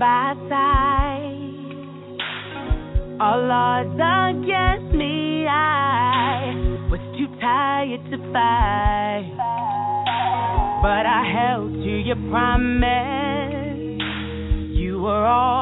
By sight. All odds against me, I was too tired to fight. But I held to your promise. You were all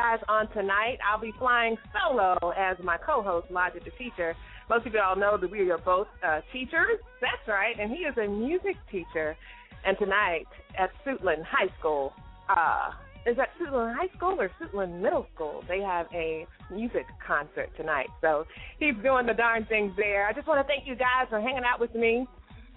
guys on tonight. I'll be flying solo as my co host, Logic the Teacher. Most of you all know that we are both uh, teachers. That's right. And he is a music teacher. And tonight at Suitland High School, uh, is that Suitland High School or Suitland Middle School? They have a music concert tonight. So he's doing the darn things there. I just want to thank you guys for hanging out with me.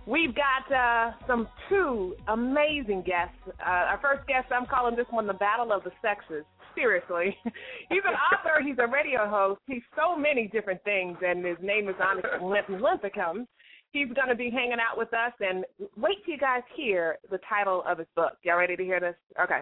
We've got uh, some two amazing guests. Uh, our first guest, I'm calling this one the Battle of the Sexes. Seriously. he's an author, he's a radio host, he's so many different things, and his name is Onyx Linthicum. He's going to be hanging out with us, and wait till you guys hear the title of his book. Y'all ready to hear this? Okay.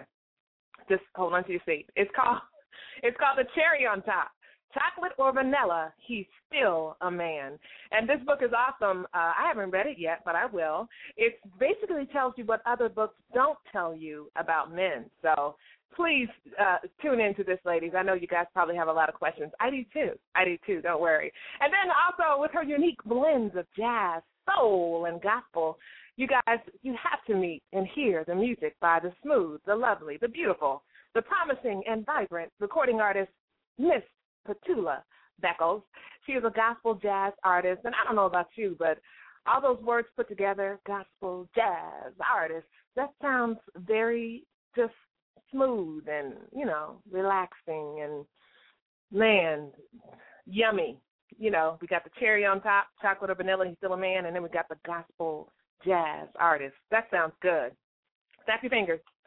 Just hold on to your seat. It's called it's called The Cherry on Top. Chocolate or vanilla, he's still a man. And this book is awesome. Uh, I haven't read it yet, but I will. It basically tells you what other books don't tell you about men. So please uh, tune into this, ladies. I know you guys probably have a lot of questions. I do too. I do too. Don't worry. And then also with her unique blends of jazz, soul, and gospel, You guys, you have to meet and hear the music by the smooth, the lovely, the beautiful, the promising and vibrant recording artist, Miss Petula Beckles. She is a gospel jazz artist, and I don't know about you, but all those words put together, gospel jazz artist, that sounds very just smooth and, you know, relaxing and man, yummy. You know, we got the cherry on top, chocolate or vanilla, he's still a man, and then we got the gospel jazz artist. That sounds good. Snap your fingers.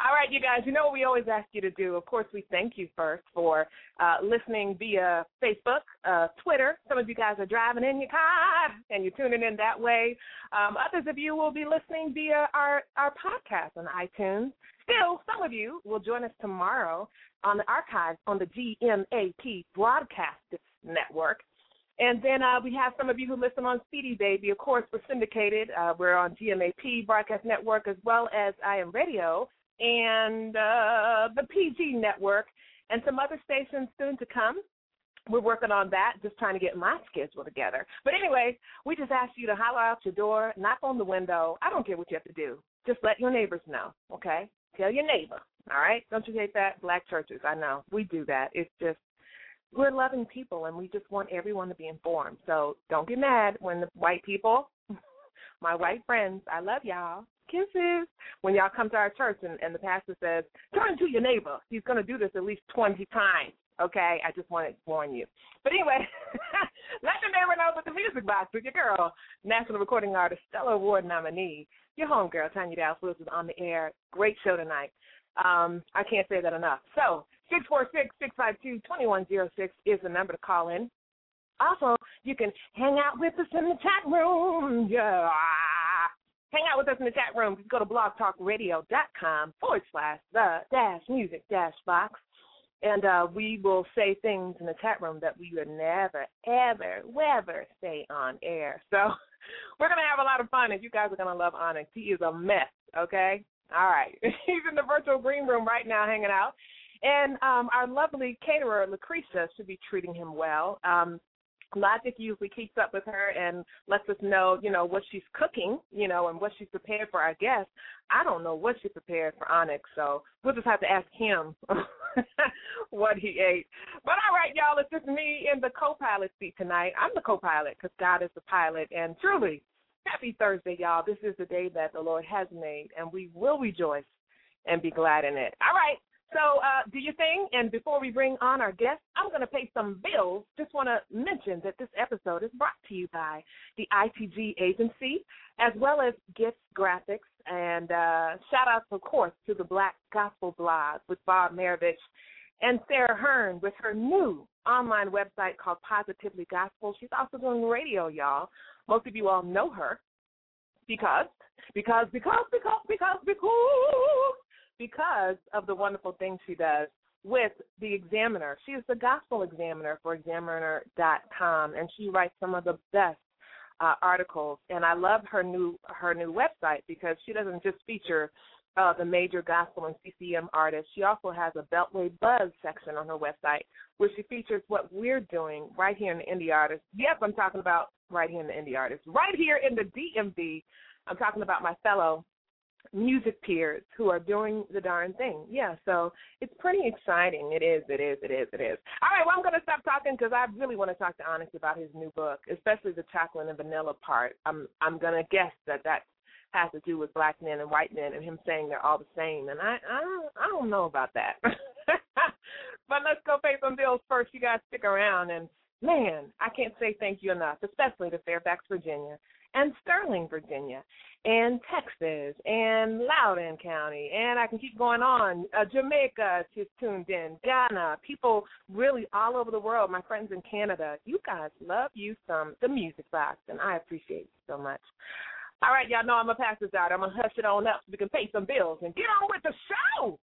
All right, you guys, you know what we always ask you to do. Of course, we thank you first for uh, listening via Facebook, uh, Twitter. Some of you guys are driving in your car and you're tuning in that way. Um, others of you will be listening via our, our podcast on iTunes. Still, some of you will join us tomorrow on the archives on the GMAP Broadcast Network. And then uh, we have some of you who listen on CD Baby. Of course, we're syndicated. Uh, we're on GMAP Broadcast Network as well as I Am Radio and uh, the PG Network and some other stations soon to come. We're working on that, just trying to get my schedule together. But anyway, we just ask you to holler out your door, knock on the window. I don't care what you have to do. Just let your neighbors know, okay? Tell your neighbor, all right? Don't you hate that? Black churches, I know. We do that. It's just, we're loving people and we just want everyone to be informed. So don't get mad when the white people, my white friends, I love y'all, kisses when y'all come to our church and, and the pastor says, turn to your neighbor. He's going to do this at least 20 times. Okay, I just wanted to warn you. But anyway, let your neighbor know that the music box with your girl, national recording artist, Stellar Award nominee, your homegirl, Tanya Dallas Lewis, is on the air. Great show tonight. Um, I can't say that enough. So, 646-652-2106 is the number to call in. Also, you can hang out with us in the chat room. Yeah hang out with us in the chat room. Go to blogtalkradio.com forward slash the dash music dash box. And uh, we will say things in the chat room that we would never, ever, ever say on air. So we're going to have a lot of fun, and you guys are going to love Onyx. He is a mess, okay? All right. He's in the virtual green room right now hanging out. And um, our lovely caterer, Lucretia, should be treating him well. Um, Logic usually keeps up with her and lets us know, you know, what she's cooking, you know, and what she's prepared for our guests. I don't know what she prepared for Onyx, so we'll just have to ask him what he ate. But all right, y'all, it's just me in the co-pilot seat tonight. I'm the co-pilot because God is the pilot, and truly, happy Thursday, y'all. This is the day that the Lord has made, and we will rejoice and be glad in it. All right. So, uh, do your thing. And before we bring on our guest, I'm going to pay some bills. Just want to mention that this episode is brought to you by the ITG Agency, as well as Gifts Graphics. And uh, shout out, of course, to the Black Gospel Blog with Bob Marovich and Sarah Hearn with her new online website called Positively Gospel. She's also doing radio, y'all. Most of you all know her because, because, because, because, because, because because of the wonderful things she does with the Examiner. She is the gospel examiner for examiner.com and she writes some of the best uh, articles and I love her new her new website because she doesn't just feature uh, the major gospel and CCM artists. She also has a Beltway Buzz section on her website where she features what we're doing right here in the indie artists. Yes, I'm talking about right here in the indie artists. Right here in the DMV, I'm talking about my fellow music peers who are doing the darn thing. Yeah, so it's pretty exciting. It is, it is, it is, it is. All right, well, I'm going to stop talking because I really want to talk to Onyx about his new book, especially the chocolate and vanilla part. I'm I'm going to guess that that has to do with black men and white men and him saying they're all the same. And I I don't, I don't know about that. but let's go pay some bills first. You guys stick around and man, I can't say thank you enough, especially to Fairfax, Virginia and Sterling, Virginia, and Texas, and Loudoun County, and I can keep going on. Uh, Jamaica just tuned in, Ghana, people really all over the world. My friends in Canada, you guys love you some the music box, and I appreciate you so much. All right, y'all know I'm gonna pass this out. I'm gonna hush it on up so we can pay some bills and get on with the show.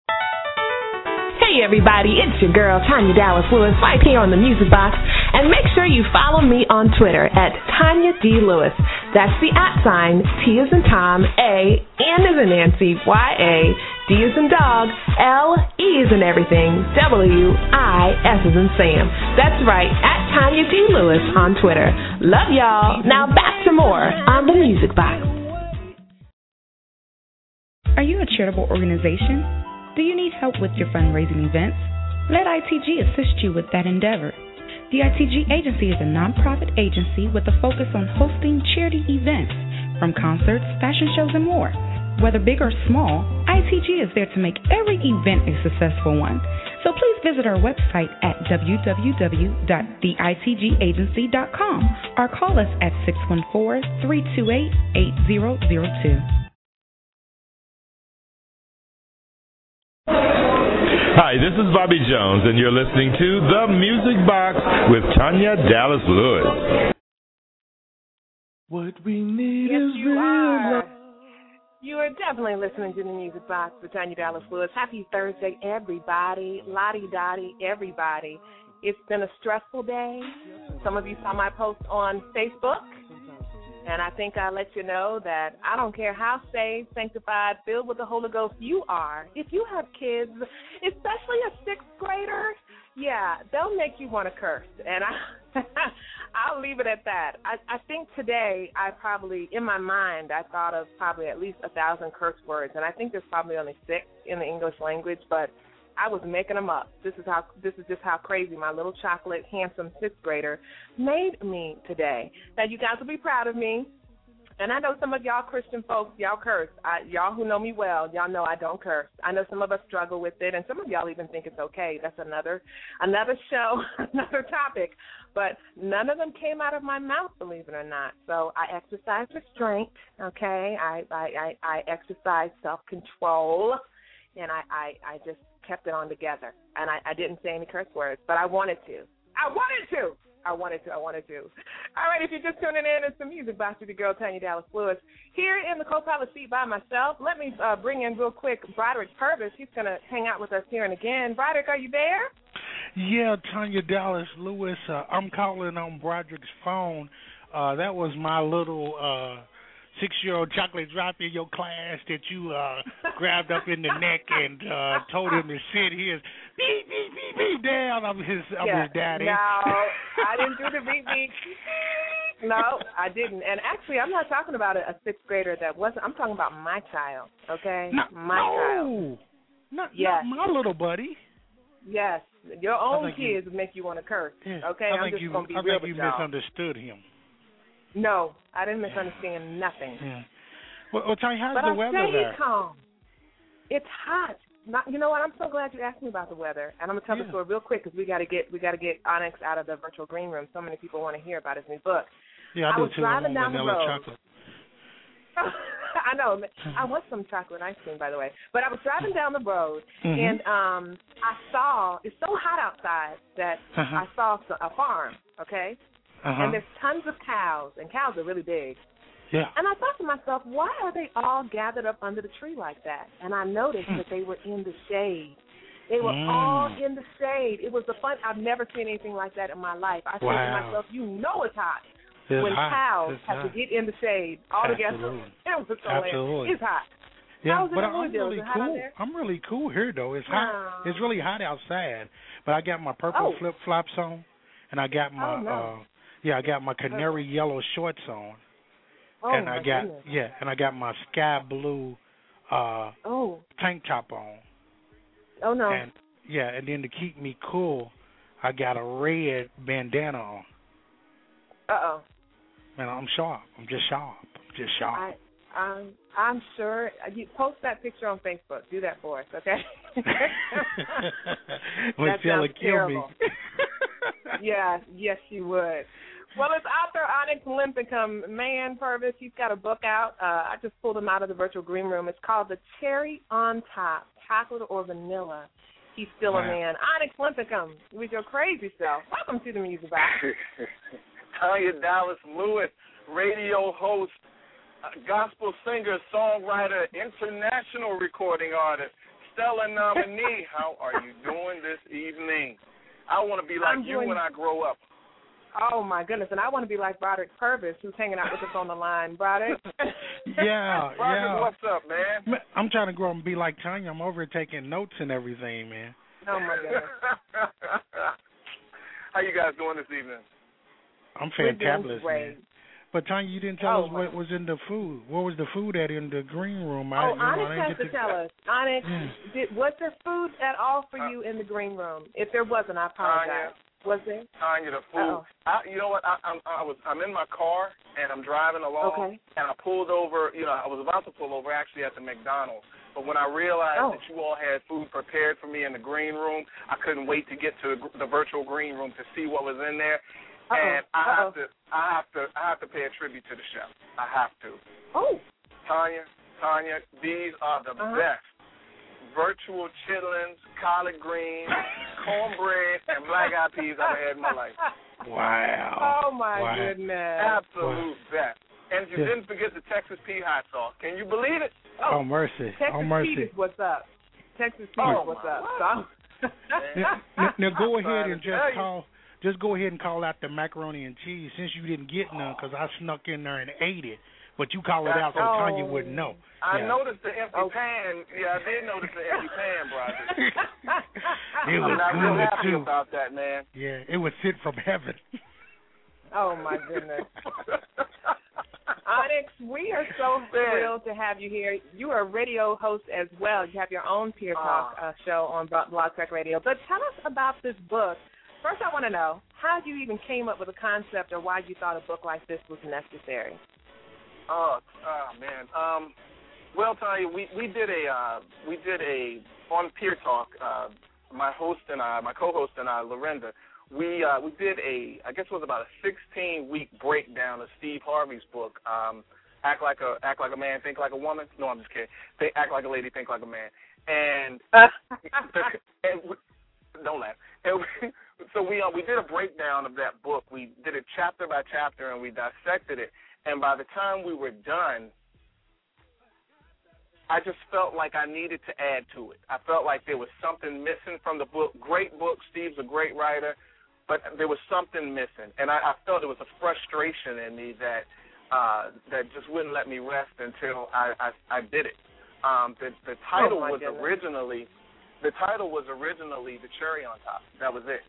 Hey everybody, it's your girl Tanya Dallas Lewis right here on the Music Box And make sure you follow me on Twitter at Tanya D. Lewis. That's the at sign, T is in Tom, A, N is in Nancy, Y, A, D is in dog, L, E is in everything, W, I, S is in Sam. That's right, at Tanya D. Lewis on Twitter. Love y'all. Now back to more on the Music Box. Are you a charitable organization? Do you need help with your fundraising events? Let ITG assist you with that endeavor. The ITG Agency is a nonprofit agency with a focus on hosting charity events, from concerts, fashion shows, and more. Whether big or small, ITG is there to make every event a successful one. So please visit our website at www.theitgagency.com or call us at 614 328 8002. Hi, this is Bobby Jones, and you're listening to The Music Box with Tanya Dallas Lewis. What we need Yes, is you real are. love. You are definitely listening to the Music Box with Tanya Dallas Lewis. Happy Thursday, everybody. Lottie Dottie, everybody. It's been a stressful day. Some of you saw my post on Facebook. And I think I let you know that I don't care how saved, sanctified, filled with the Holy Ghost you are. If you have kids, especially a sixth grader, yeah, they'll make you want to curse. And I, I'll leave it at that. I, I think today I probably, in my mind, I thought of probably at least a thousand curse words, and I think there's probably only six in the English language, but I was making them up. This is how this is just how crazy my little chocolate handsome sixth grader made me today. Now you guys will be proud of me. And I know some of y'all Christian folks, y'all curse. I, y'all who know me well, y'all know I don't curse. I know some of us struggle with it, and some of y'all even think it's okay. That's another another show, another topic. But none of them came out of my mouth, believe it or not. So I exercise restraint. Okay, I I I, I exercise self control, and I, I I just kept it on together. And I, I didn't say any curse words, but I wanted to. I wanted to. I wanted to. I wanted to. All right, if you're just tuning in, it's the music box with your girl Tanya Dallas Lewis here in the co-pilot seat by myself. Let me uh, bring in real quick Broderick Purvis. He's going to hang out with us here and again. Broderick, are you there? Yeah, Tanya Dallas Lewis. Uh, I'm calling on Broderick's phone. Uh, that was my little uh, six-year-old chocolate drop in your class that you uh, grabbed up in the neck and uh, told him to sit his beep beep beep beep down. I'm his, I'm yeah. his daddy. No, I didn't do the beep beep. No, I didn't. And actually, I'm not talking about a, a sixth grader that wasn't. I'm talking about my child. Okay, my child. no, not, Yes. not my little buddy. Yes, your own think you- kids make you want to curse. Okay, I I'm think just you, gonna be I real think you y'all. misunderstood him. No, I didn't misunderstand nothing. Yeah. Well, well Tanya, how's But the I weather there? calm. It's hot. Not, you know what? I'm so glad you asked me about the weather, and I'm gonna tell Yeah. the story real quick because we got to get we got to get Onyx out of the virtual green room. So many people want to hear about his new book. Yeah, I, I do was too. I driving want down the road. chocolate. I know. I want some chocolate ice cream, by the way. But I was driving down the road, Mhm. and um I saw it's so hot outside that Uh-huh. I saw a farm. Okay, Uh-huh. and there's tons of cows, and cows are really big. yeah. And I thought to myself, why are they all gathered up under the tree like that? And I noticed Hmm. that they were in the shade. They were Mm. all in the shade. It was the fun. I've never seen anything like that in my life. I said Wow. to myself, you know it's hot It's when hot. cows It's have hot. to get in the shade all together. Absolutely. It was so Absolutely. It's hot. Yeah, but I'm really Is it hot out cool. I'm really cool here though. It's hot. It's really hot outside. But I got my purple Oh. flip flops on, and I got my Oh, no. uh yeah, I got my canary yellow shorts on, Oh and I got goodness. yeah, and I got my sky blue uh Oh. tank top on, Oh no. and yeah, and then to keep me cool, I got a red bandana on. Uh oh. Man, I'm sharp. I'm just sharp. I'm just sharp. I I'm I'm sure you post that picture on Facebook. Do that for us, okay? That sounds kill me. terrible. yeah, yes, you would. Well, it's author Onyx Linthicum. Man, Purvis, he's got a book out. Uh, I just pulled him out of the virtual green room. It's called The Cherry on Top, Chocolate or Vanilla. He's still Wow. a man. Onyx Linthicum, with your crazy self. Welcome to the Music Box. Tanya Dallas Lewis, radio host, gospel singer, songwriter, international recording artist, Stellar nominee. How are you doing this evening? I want to be like I'm you doing- when I grow up. Oh my goodness! And I want to be like Broderick Purvis, who's hanging out with us on the line. Broderick. yeah, Broderick, yeah. what's up, man? I'm trying to grow up and be like Tanya. I'm over here taking notes and everything, man. Oh my goodness. How you guys doing this evening? I'm We're fantabulous, man. But Tanya, you didn't tell Oh, us what was in the food. What was the food at in the green room? I, Oh, you know, Onyx has get to tell us. Onyx, Yeah. did, was there food at all for uh, you in the green room? If there wasn't, I apologize. Was there? Tanya, the food. I, you know what? I, I'm, I was. I'm in my car and I'm driving along, Okay. and I pulled over. You know, I was about to pull over actually at the McDonald's, but when I realized Oh. that you all had food prepared for me in the green room, I couldn't wait to get to the, the virtual green room to see what was in there. Uh-oh. And I Uh-oh. have to, I have to, I have to pay a tribute to the chef. I have to. Oh. Tanya, Tanya, these are the Uh-huh. best. Virtual chitlins, collard greens, cornbread, and black eyed peas I've had in my life. Wow. Oh my Wow. goodness. Absolute best. And you Yeah. didn't forget the Texas Pete hot sauce. Can you believe it? Oh, oh mercy. Texas oh Pete mercy. is what's up. Texas Pete Oh, is what's up. word. So. Now, now, now go ahead and just call. Just go ahead and call out the macaroni and cheese since you didn't get none because I snuck in there and ate it. But you call it out so Oh. Tanya wouldn't know. I Yeah. noticed the empty Oh. pan. Yeah, I did notice the empty pan, brother. It was I'm not good happy too. about that, man. Yeah, it was sent from heaven. oh my goodness. Onyx, we are so thrilled to have you here. You are a radio host as well. You have your own Peer Talk Ah. uh, show on Blo- Blog Talk Radio. But tell us about this book. First, I want to know how you even came up with the concept or why you thought a book like this was necessary. Oh, oh man. Um, well, Tanya, we we did a uh, we did a on Peer Talk. Uh, my host and I, my co-host and I, Lorinda, we uh, we did a I guess it was about a 16 week breakdown of Steve Harvey's book. Um, act like a act like a man, think like a woman. No, I'm just kidding. They act like a lady, think like a man. And and we, don't laugh. And we, so we uh, we did a breakdown of that book. We did it chapter by chapter, and we dissected it. And by the time we were done, I just felt like I needed to add to it. I felt like there was something missing from the book. Great book. Steve's a great writer, but there was something missing, and I, I felt there was a frustration in me that uh, that just wouldn't let me rest until I I, I did it. Um, the the title Oh, was goodness. originally the title was originally the cherry on top. That was it.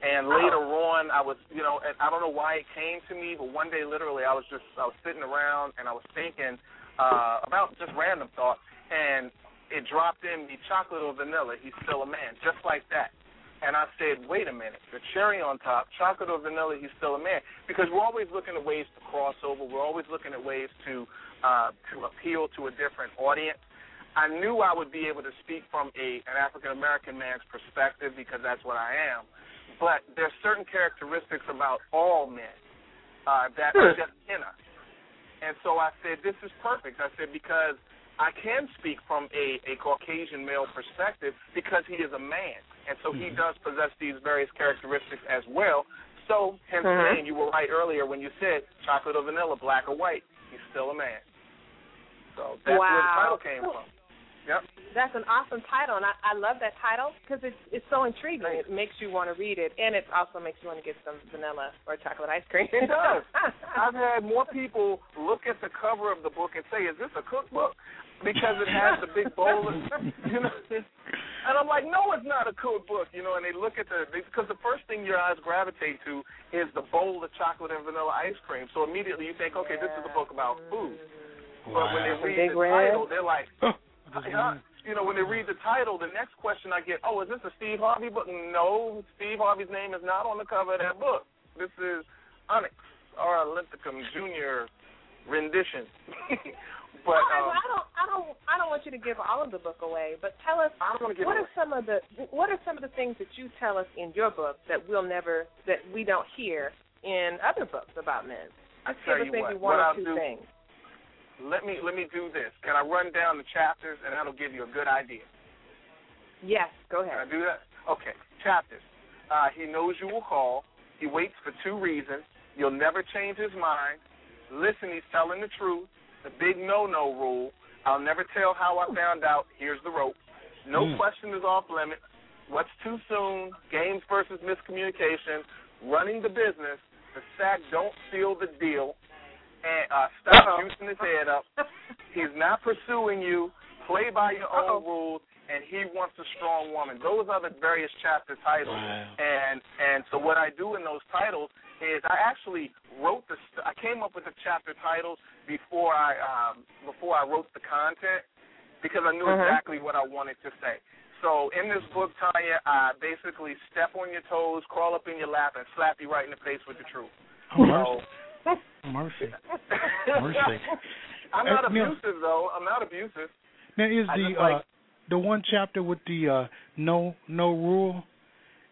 And later on, I was, you know, and I don't know why it came to me, but one day, literally, I was just, I was sitting around and I was thinking uh, about just random thoughts, and it dropped in me, chocolate or vanilla. He's still a man, just like that. And I said, wait a minute, the cherry on top, chocolate or vanilla, he's still a man, because we're always looking at ways to cross over. We're always looking at ways to uh, to appeal to a different audience. I knew I would be able to speak from a an African American man's perspective because that's what I am. But there's certain characteristics about all men uh, that are just in us. And so I said, this is perfect. I said because I can speak from a, a Caucasian male perspective because he is a man, and so he does possess these various characteristics as well. So, hence Mhm. saying you were right earlier when you said chocolate or vanilla, black or white, he's still a man. So that's where the title came from. Yep. That's an awesome title, and I, I love that title because it's it's so intriguing. Thanks. It makes you want to read it, and it also makes you want to get some vanilla or chocolate ice cream. It does. I've had more people look at the cover of the book and say, "Is this a cookbook?" Because it has the big bowl, of, you know. And I'm like, "No, it's not a cookbook," you know. And they look at the because the first thing your eyes gravitate to is the bowl of chocolate and vanilla ice cream. So immediately you think, "Okay, this is a book about food." But when they Wow. read the red. title, they're like, Oh, uh, you know, when they read the title, the next question I get, oh, is this a Steve Harvey book? No, Steve Harvey's name is not on the cover of that book. This is Onyx or Olymphicum Junior rendition. but All right, um, I don't, I don't, I don't want you to give all of the book away, but tell us I don't want to give what away. are some of the what are some of the things that you tell us in your book that we'll never that we don't hear in other books about men. I Just tell you maybe what, one what or I'll two do, things. Let me let me do this. Can I run down the chapters and that'll give you a good idea? Yes, go ahead. Can I ahead. do that? Okay. Chapters. Uh, he knows you will call. He waits for two reasons. You'll never change his mind. Listen, he's telling the truth. The big no-no rule. I'll never tell how I found out. Here's the rope. No Mm. question is off limits. What's too soon? Games versus miscommunication. Running the business. The sack don't seal the deal. And uh, stop Uh-oh. juicing his head up. He's not pursuing you. Play by your own Uh-oh. rules. And he wants a strong woman. Those are the various chapter titles. Wow. And and so what I do in those titles is I actually wrote the st- I came up with the chapter titles before I um before I wrote the content because I knew Mhm. exactly what I wanted to say. So in this book, Tanya, I basically step on your toes, crawl up in your lap, and slap you right in the face with the truth. Oh, So, mercy. Mercy. Mercy. I'm not Uh, Neil- abusive though. I'm not abusive. Now is I the just like- uh the one chapter with the uh no no rule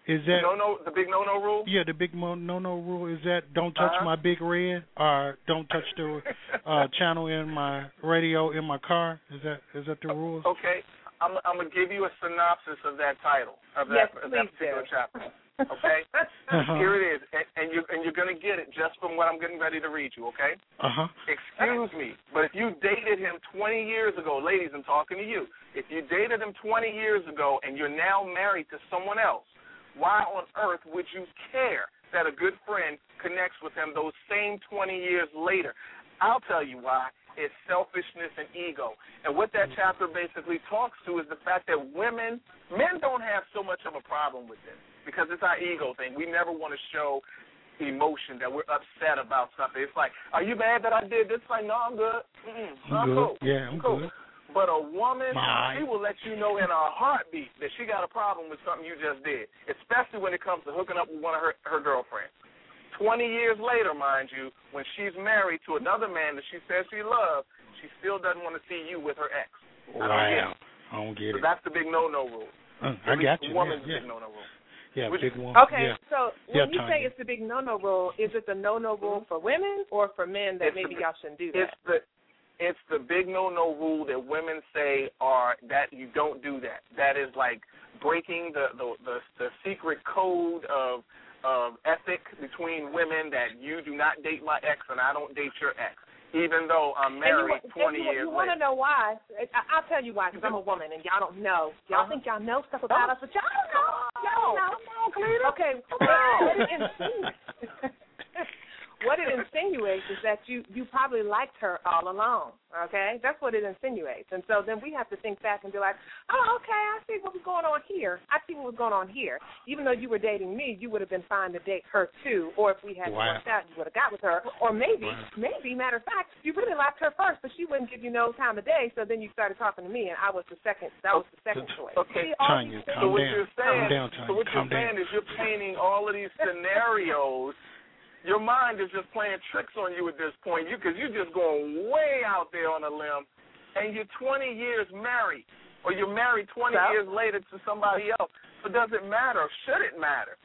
is that no no the big no no rule. yeah the big no no no rule is that don't touch Uh-huh. my big red or don't touch the uh channel in my radio in my car is that is that the rules Okay, I'm I'm gonna give you a synopsis of that title of Yes, that of that particular do. chapter. Okay, Uh-huh. here it is, and, and you and you're gonna get it just from what I'm getting ready to read you. Okay. uh-huh Excuse me, but if you dated him 20 years ago, ladies, I'm talking to you. If you dated him 20 years ago and you're now married to someone else, why on earth would you care that a good friend connects with him those same 20 years later? I'll tell you why. It's selfishness and ego. And what that chapter basically talks to is the fact that women, men don't have so much of a problem with this because it's our ego thing. We never want to show emotion that we're upset about something. It's like, are you mad that I did this? Like, no, I'm good. Mm-mm, I'm good. cool. Yeah, I'm cool. good. But a woman, Bye. she will let you know in a heartbeat that she got a problem with something you just did, especially when it comes to hooking up with one of her her girlfriends. Twenty years later, mind you, when she's married to another man that she says she loves, she still doesn't want to see you with her ex. I don't get it. I don't get So it that's the big no-no rule. Uh, I got you woman's yeah big no-no rule. Yeah, yeah Which- big one. Okay, yeah. so Yeah, when you say it's the big no-no rule, is it the no-no rule mm-hmm. for women or for men that It's maybe big- y'all shouldn't do that? It's the it's the big no no rule that women say are that you don't do that. That is like breaking the the the, the secret code of of ethic between women that you do not date my ex and I don't date your ex, even though I'm married you, 20 you, years you want to know why? I, I'll tell you why, because I'm a woman and y'all don't know. Y'all Uh-huh. think y'all know stuff about us, but y'all don't know. Y'all don't know. Okay, what it insinuates, what it insinuates is that you you probably liked her all along. Okay, that's what it insinuates, and so then we have to think back and be like, oh, okay, I see what was going on here. I see what was going on here. Even though you were dating me, you would have been fine to date her too, or if we had Wow. worked out, you would have got with her, or maybe, Wow. maybe matter of fact, you really liked her first, but she wouldn't give you no time of day. So then you started talking to me, and I was the second. That was the second choice. Okay, See, all Tanya, calm so what down. you're saying, Calm down, Tanya. so what Calm you're saying down. is you're painting all of these scenarios. Your mind is just playing tricks on you at this point. You because you're just going way out there on a limb, and you're 20 years married, or you're married 20 So? years later to somebody else. So does it matter? Should it matter?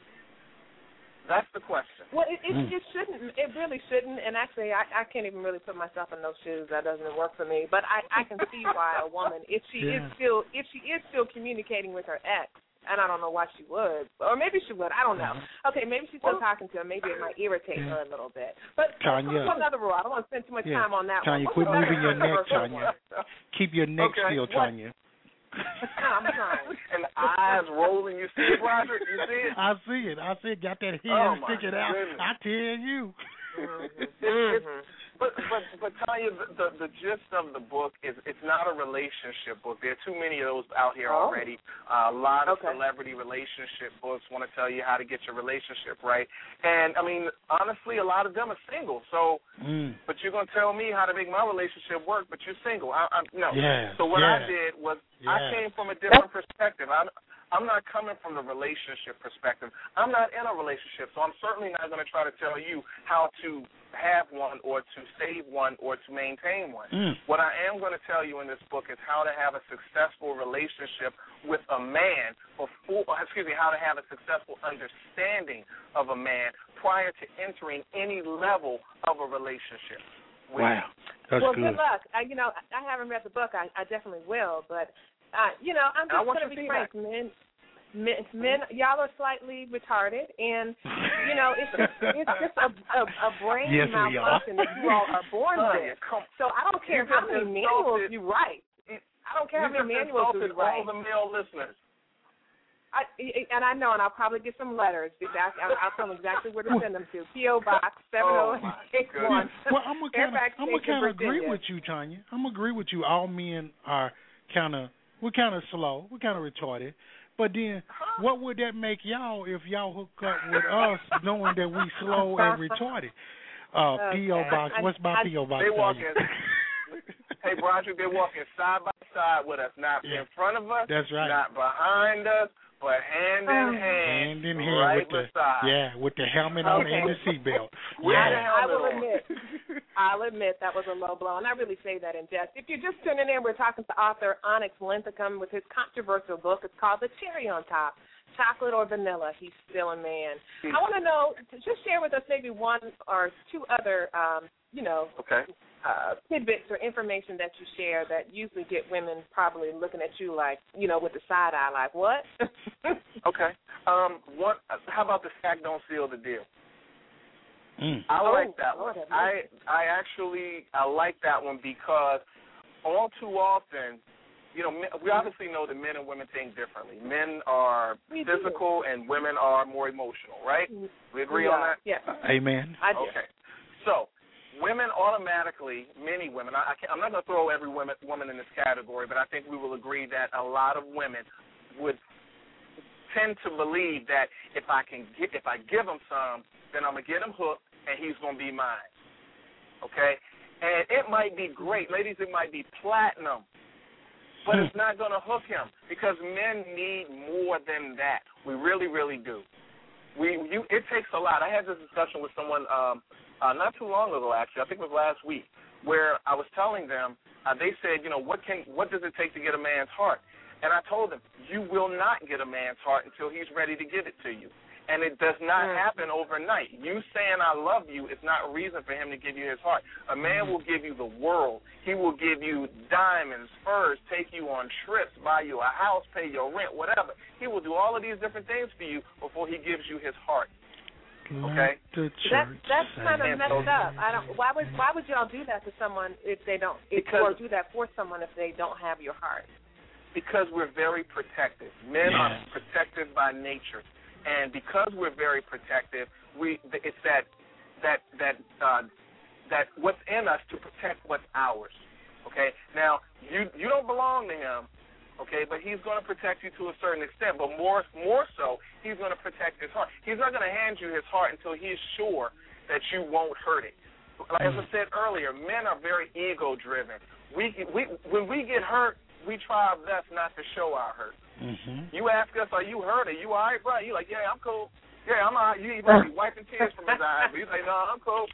That's the question. Well, it, it, Mm. it shouldn't. It really shouldn't. And actually, I, I can't even really put myself in those shoes. That doesn't work for me. But I, I can see why a woman, if she is still, if she is still communicating with her ex, and I don't know why she would, or maybe she would. I don't know. Mm-hmm. Okay, maybe she's still talking to him. Maybe it might irritate Yeah. her a little bit. But Tanya. what's another rule? I don't want to spend too much Yeah. time on that Tanya, one. quit moving your neck, controversial Tanya. Keep your neck Okay, still, what? Tanya. I'm trying. and the eyes rolling. You see it, Roger? You see it? I see it. I see it. Got that head Oh, sticking out. I tell you. Mm-hmm. It's- it's- mm-hmm. But but but Tanya, the, the the gist of the book is it's not a relationship book. There are too many of those out here Oh. already. Uh, a lot of Okay. celebrity relationship books want to tell you how to get your relationship right. And I mean, honestly, a lot of them are single. So, Mm. but you're gonna tell me how to make my relationship work, but you're single. I, I no. Yeah, So what I did was Yeah. I came from a different perspective. I, I'm not coming from the relationship perspective. I'm not in a relationship, so I'm certainly not going to try to tell you how to have one or to save one or to maintain one. Mm. What I am going to tell you in this book is how to have a successful relationship with a man before, excuse me, how to have a successful understanding of a man prior to entering any level of a relationship. with Wow. That's well, good. good luck. I, you know, I I haven't read the book. I, I definitely will, but uh, you know, I'm just going to be frank. Men, men, men, y'all are slightly retarded, and you know, it's just it's just a a, a brain Yes, we are. malfunction that you all are born Tanya, with. come So I don't care You how just many insulted- manuals you write. I don't care how you many just manuals insulted you write. all the male listeners. I, and I know, and I'll probably get some letters. Exactly, I'll, I'll tell them exactly where to send them to. PO Box oh, seven Oh, zero my one. Well, I'm gonna kind of Fairfax I'm gonna Station, kind of agree with you, Tanya. I'm gonna agree with you. All men are kind of we're kind of slow, we're kind of retarded. But then, what would that make y'all if y'all hook up with us, knowing that we slow and retarded? Uh, PO box. What's my I- PO box? They walk in- Hey, Broderick, they're walking side by side with us, not Yeah. in front of us, That's right. not behind us, but hand in Oh. hand, Hand in hand right with the beside. yeah, with the helmet on Okay. and the seatbelt. With I, Yeah. I will admit, I'll admit that was a low blow, and I really say that in jest. If you're just tuning in, we're talking to author Onyx Linthicum with his controversial book. It's called The Cherry on Top. Chocolate or vanilla, he's still a man. I want to know, just share with us maybe one or two other, um, you know, Okay. Uh, tidbits or information that you share that usually get women probably looking at you like, you know, with the side eye, like, what? Okay. Um, what? How about the stack don't seal the deal? Mm. I Oh, like that one. have I. I actually I like that one because all too often, you know, we obviously know that men and women think differently. Men are We do. physical and women are more emotional, right? We agree yeah, on that. Yeah, Amen. I do. Okay. So, women automatically, many women, I, I I'm not going to throw every woman, woman in this category, but I think we will agree that a lot of women would tend to believe that if I can get, if I give him some, then I'm gonna get him hooked, and he's gonna be mine. Okay, and it might be great, ladies. It might be platinum, but it's not gonna hook him because men need more than that. We really, really do. We, you, it takes a lot. I had this discussion with someone um, uh, not too long ago, actually. I think it was last week, where I was telling them. Uh, they said, you know, what can, what does it take to get a man's heart? And I told them, you will not get a man's heart until he's ready to give it to you. And it does not Mm. happen overnight. You saying I love you is not a reason for him to give you his heart. A man will give you the world. He will give you diamonds, furs, take you on trips, buy you a house, pay your rent, whatever. He will do all of these different things for you before he gives you his heart. Okay. That's that's kind of messed up. I don't. Why would why would y'all do that to someone if they don't? If, Because- or do that for someone if they don't have your heart? because we're very protective. Men are Yeah. protective by nature, and because we're very protective, we it's that that that uh, that what's in us to protect what's ours. Okay. Now you you don't belong to him. Okay, but he's going to protect you to a certain extent. But more more so, he's going to protect his heart. He's not going to hand you his heart until he's sure that you won't hurt it. Like as I said earlier, men are very ego driven. We we when we get hurt, we try our best not to show our hurt. Mm-hmm. You ask us, "Are you hurt? Are you all right, bro?" You like, "Yeah, I'm cool. Yeah, I'm all right." You even be wiping tears from his eyes, but you say, "No, I'm cool.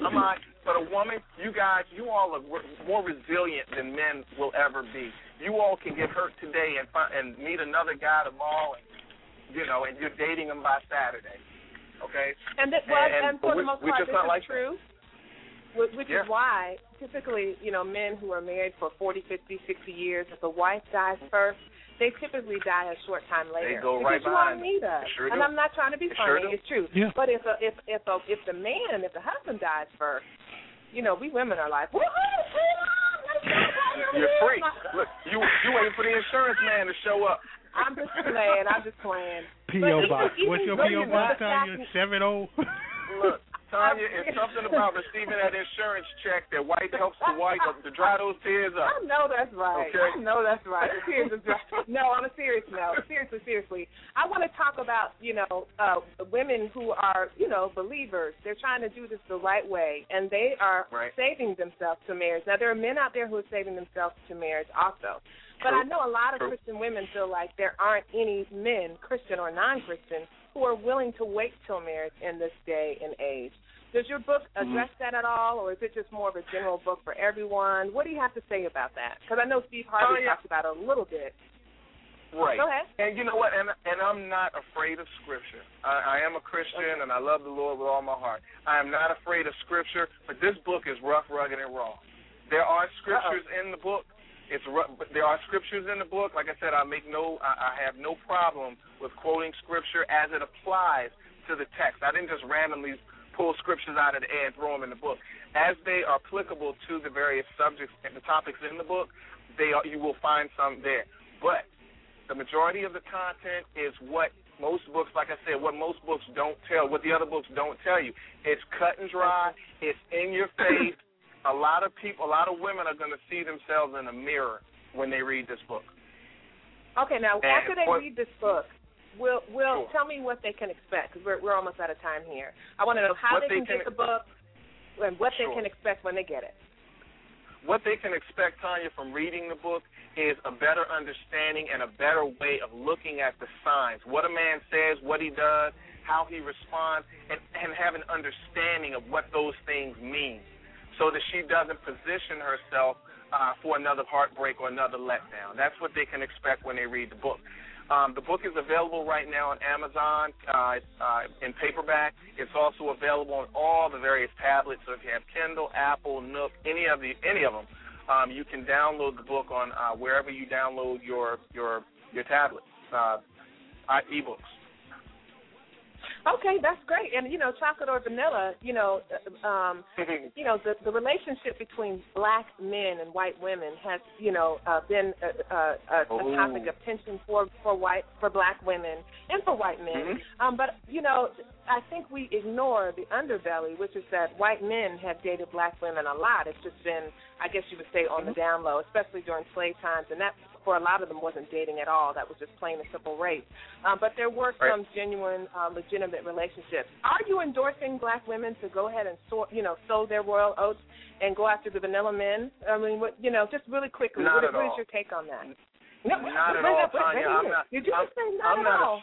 I'm all right." But a woman, you guys, you all are more resilient than men will ever be. You all can get hurt today and find, and meet another guy tomorrow, and you know, and you're dating him by Saturday. Okay. And that, well, And- and, for but the most part, this not is like true. Which, which Yeah. is why typically, you know, men who are married for 40, 50, 60 years, if the wife dies first, they typically die a short time later. They go because right you all behind need us. Sure and do. I'm not trying to be They funny. sure it's true. Yeah. But if a, if if a, if the man, if the husband dies first, you know, we women are like, woohoo, You're free. Look, you you waiting for the insurance man to show up. I'm just playing. I'm just playing. P.O. Box. What's your P.O. box, the Tanya? fact- Seven oh. Look, Tanya, it's something about receiving that insurance check that white helps the white to dry those tears up. I know that's right. Okay. I know that's right. Tears is right. No, on a serious note, seriously, seriously, I want to talk about you know uh, women who are you know believers. They're trying to do this the right way, and they are Right. saving themselves to marriage. Now there are men out there who are saving themselves to marriage also, but True. I know a lot of True. Christian women feel like there aren't any men, Christian or non-Christian, who are willing to wait till marriage in this day and age. Does your book Mm-hmm. address that at all, or is it just more of a general book for everyone? What do you have to say about that? Because I know Steve Harvey Oh, yeah. talks about it a little bit. Right. Go ahead. And you know what? And and I'm not afraid of Scripture. I, I am a Christian, and I love the Lord with all my heart. I am not afraid of Scripture, but this book is rough, rugged, and raw. There are scriptures in the book. It's there are scriptures in the book. Like I said, I make no, I have no problem with quoting Scripture as it applies to the text. I didn't just randomly pull scriptures out of the air and throw them in the book. As they are applicable to the various subjects and the topics in the book, they are, you will find some there. But the majority of the content is what most books, like I said, what most books don't tell, what the other books don't tell you. It's cut and dry. It's in your face. a lot of people, a lot of women are going to see themselves in a mirror when they read this book. Okay, now And after they what- read this book, will will Sure. tell me what they can expect because we're we're almost out of time here. I want to know how they they can, can- get the book and what they can expect when they get it. what they can expect, Tanya, from reading the book is a better understanding and a better way of looking at the signs. What a man says, what he does, how he responds, and, and have an understanding of what those things mean so that she doesn't position herself uh, for another heartbreak or another letdown. That's what they can expect when they read the book. Um, the book is available right now on Amazon uh, uh, in paperback. It's also available on all the various tablets. So if you have Kindle, Apple, Nook, any of the any of them, um, you can download the book on uh, wherever you download your your your tablets, uh, ebooks. Okay, that's great. And you know, chocolate or vanilla, you know, uh, um, you know, the the relationship between black men and white women has, you know, uh, been a, a, a, a topic of tension for for white for black women and for white men. Mhm. Um, but you know, I think we ignore the underbelly, which is that white men have dated black women a lot. It's just been, I guess you would say, on the down low, especially during slave times, and that for a lot of them wasn't dating at all. That was just plain and simple rape. Um, but there were Right. some genuine, uh, legitimate relationships. Are you endorsing black women to go ahead and sow, you know, sow their royal oats and go after the vanilla men? I mean, what, you know, just really quickly, Not what, at what is your take on that? Not at all, Tanya. a I'm not- Did you I'm- say not I'm at not all?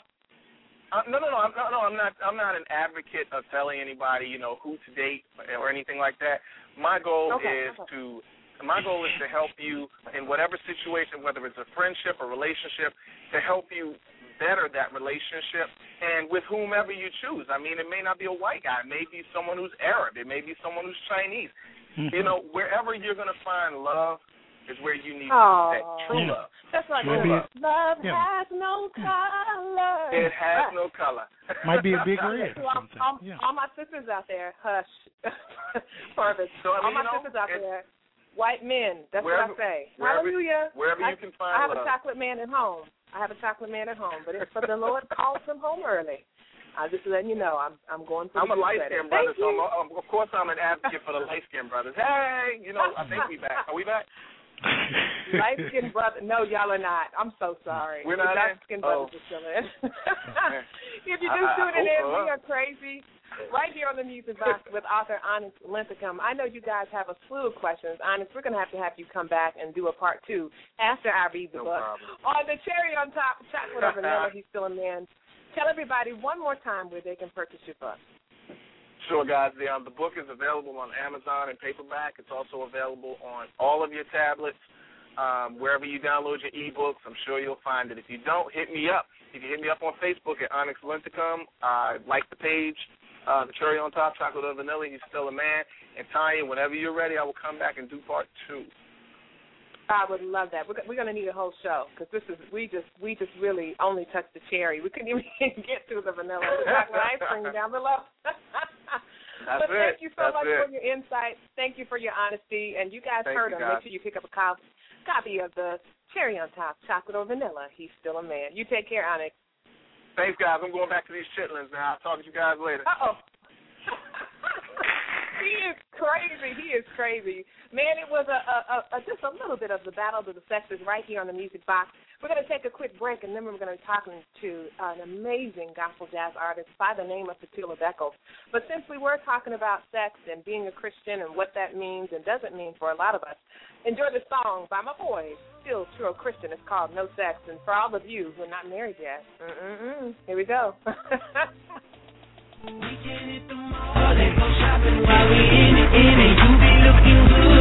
Uh, no, no, no, I'm, no, no. I'm not. I'm not an advocate of telling anybody, you know, who to date or anything like that. My goal Okay, is okay. to. My goal is to help you in whatever situation, whether it's a friendship or relationship, to help you better that relationship and with whomever you choose. I mean, it may not be a white guy. It may be someone who's Arab. It may be someone who's Chinese. Mm-hmm. You know, wherever you're going to find love is where you need Aw. that true Yeah. love. That's like Maybe- love. Love yeah. has no color. It has Right. no color. Might be a big red or So all, something. all, Yeah. all my sisters out there, hush. Perfect. So, all mean, my you know, sisters out there, white men. That's Wherever- what I say. wherever- Hallelujah. wherever you I, can find I have love. a chocolate man at home. I have a chocolate man at home, but it's but the Lord calls him home early. I'm just letting you know, I'm I'm going for I'm a light skinned brother, so I'm, of course I'm an advocate for the light skinned brothers. Hey, you know, I think we back. Are we back? Light skinned brother. No, y'all are not. I'm so sorry. We're not in? skinned Oh. brothers are still in. if you I- just I- I tuning in, we are crazy. Right here on the Music Box with author Onyx Linthicum. I know you guys have a slew of questions. Onyx, we're going to have to have you come back and do a part two after I read the No book. problem. On the cherry on top, chocolate or vanilla, he's still a man. Tell everybody one more time where they can purchase your book. Sure, guys. The, um, the book is available on Amazon and paperback. It's also available on all of your tablets. Um, wherever you download your ebooks, I'm sure you'll find it. If you don't, hit me up. If you can hit me up on Facebook at Onyx Linthicum. Uh, like the page, uh, the cherry on top, chocolate or vanilla. He's still a man. And Tanya, whenever you're ready, I will come back and do part two. I would love that. We're, we're going to need a whole show because this is we just we just really only touched the cherry. We couldn't even get to the vanilla. Chocolate ice cream down below. That's but thank it. you so That's much it. for your insight. Thank you for your honesty. And you guys Thank heard you, him. guys. Make sure you pick up a cop- copy of the cherry on top, chocolate or vanilla. He's still a man. You take care, Onyx. Thanks, guys. I'm going back to these chitlins now. I'll talk to you guys later. Uh oh. He is crazy. He is crazy. Man, it was a, a, a, just a little bit of the battle of the sexes right here on the music box. We're going to take a quick break, and then we're going to be talking to an amazing gospel jazz artist by the name of Petula Beckles. But since we were talking about sex and being a Christian and what that means and doesn't mean for a lot of us, enjoy the song by my boy, still true Christian. It's called No Sex. And for all of you who are not married yet, here we go. They go shopping while we in it, in it. You be looking good,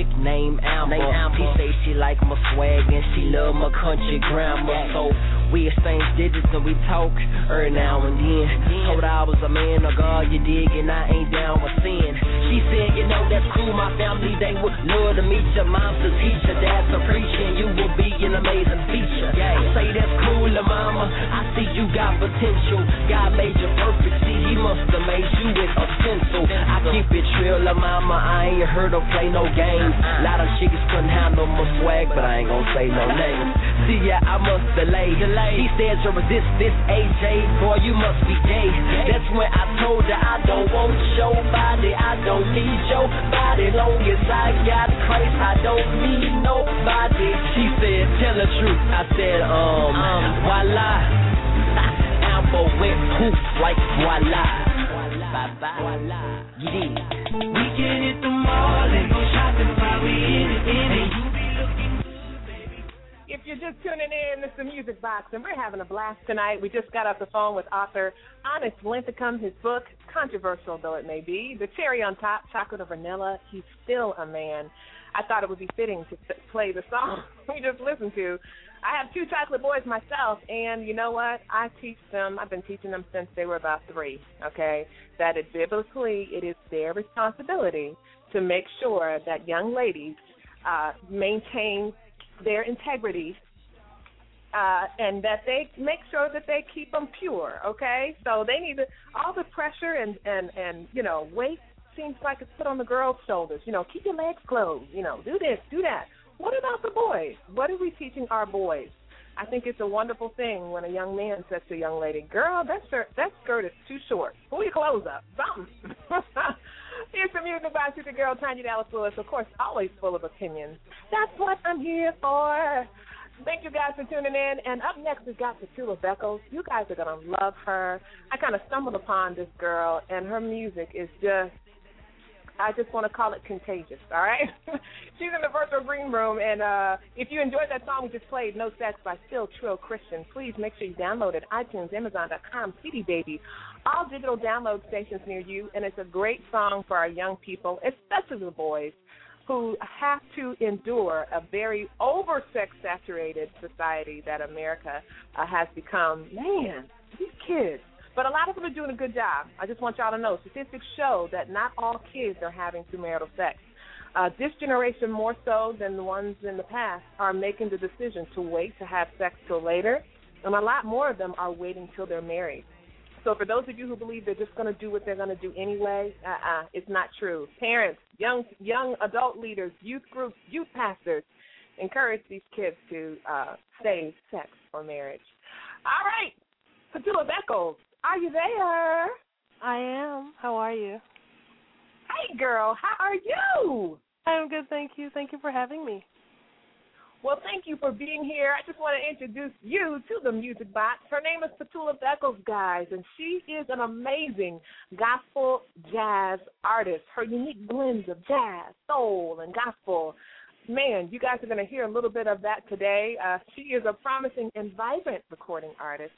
chick named Amber. She say she like my swag and She love my country grammar, so we exchange digits and we talk every now and then. Told her I was a man of God, you dig, and I ain't down with sin. She said, you know that's cool, my family they would love to meet you. Mom's a teacher, dad's a preacher, and you will be an amazing feature. I say that's cool, la mama. I see you got potential. God made you perfect. See, He must have made you with a pencil. I keep it real, la mama. I ain't heard her play no games. A lot of chicks couldn't handle my swag, but I ain't gonna say no names. See, yeah, I must delay. She said you're this, this AJ, boy, you must be gay. That's when I told her I don't want your body, I don't need your body. Long as I got Christ, I don't need nobody. She said, tell the truth. I said, um, voila. Amber went poof like voila. Bye bye. Yeah. We can hit the mall and go shopping just tuning in, it's the Music Box, and we're having a blast tonight. We just got off the phone with author Onyx Linthicum. His book, controversial though it may be, The Cherry on Top, Chocolate or Vanilla, He's Still a Man. I thought it would be fitting to play the song we just listened to. I have two chocolate boys myself, and you know what? I teach them. I've been teaching them since they were about three. Okay, that it biblically it is their responsibility to make sure that young ladies uh, maintain their integrity uh, and that they make sure that they keep them pure. Okay, so they need to, all the pressure and and and you know weight seems like it's put on the girls' shoulders. You know, keep your legs closed. You know, do this, do that. What about the boys? What are we teaching our boys? I think it's a wonderful thing when a young man says to a young lady, "Girl, that shirt, that skirt is too short. Pull your clothes up, something." Here's the music by Super Girl Tanya Dallas Lewis, of course, always full of opinions. That's what I'm here for. Thank you guys for tuning in. And up next, we've got Petula Beckles. You guys are going to love her. I kind of stumbled upon this girl, and her music is just, I just want to call it contagious, all right? She's in the virtual green room, and uh, if you enjoyed that song we just played, No Sex by Still Trill Christian, please make sure you download it iTunes, Amazon.com, CD Baby, all digital download stations near you, and it's a great song for our young people, especially the boys who have to endure a very over sex saturated society that America uh, has become. Man, these kids. But a lot of them are doing a good job. I just want y'all to know statistics show that not all kids are having premarital sex. Uh, this generation, more so than the ones in the past, are making the decision to wait to have sex till later, and a lot more of them are waiting till they're married. So for those of you who believe they're just going to do what they're going to do anyway, uh-uh, it's not true. Parents, young young adult leaders, youth groups, youth pastors, encourage these kids to uh, save sex for marriage. All right, Petula Beckles, are you there? I am. How are you? Hey, girl, how are you? I'm good, thank you. Thank you for having me. Well, thank you for being here. I just want to introduce you to the Music Box. Her name is Petula Beckles, guys, and she is an amazing gospel jazz artist. Her unique blends of jazz, soul, and gospel. Man, you guys are going to hear a little bit of that today. Uh, she is a promising and vibrant recording artist.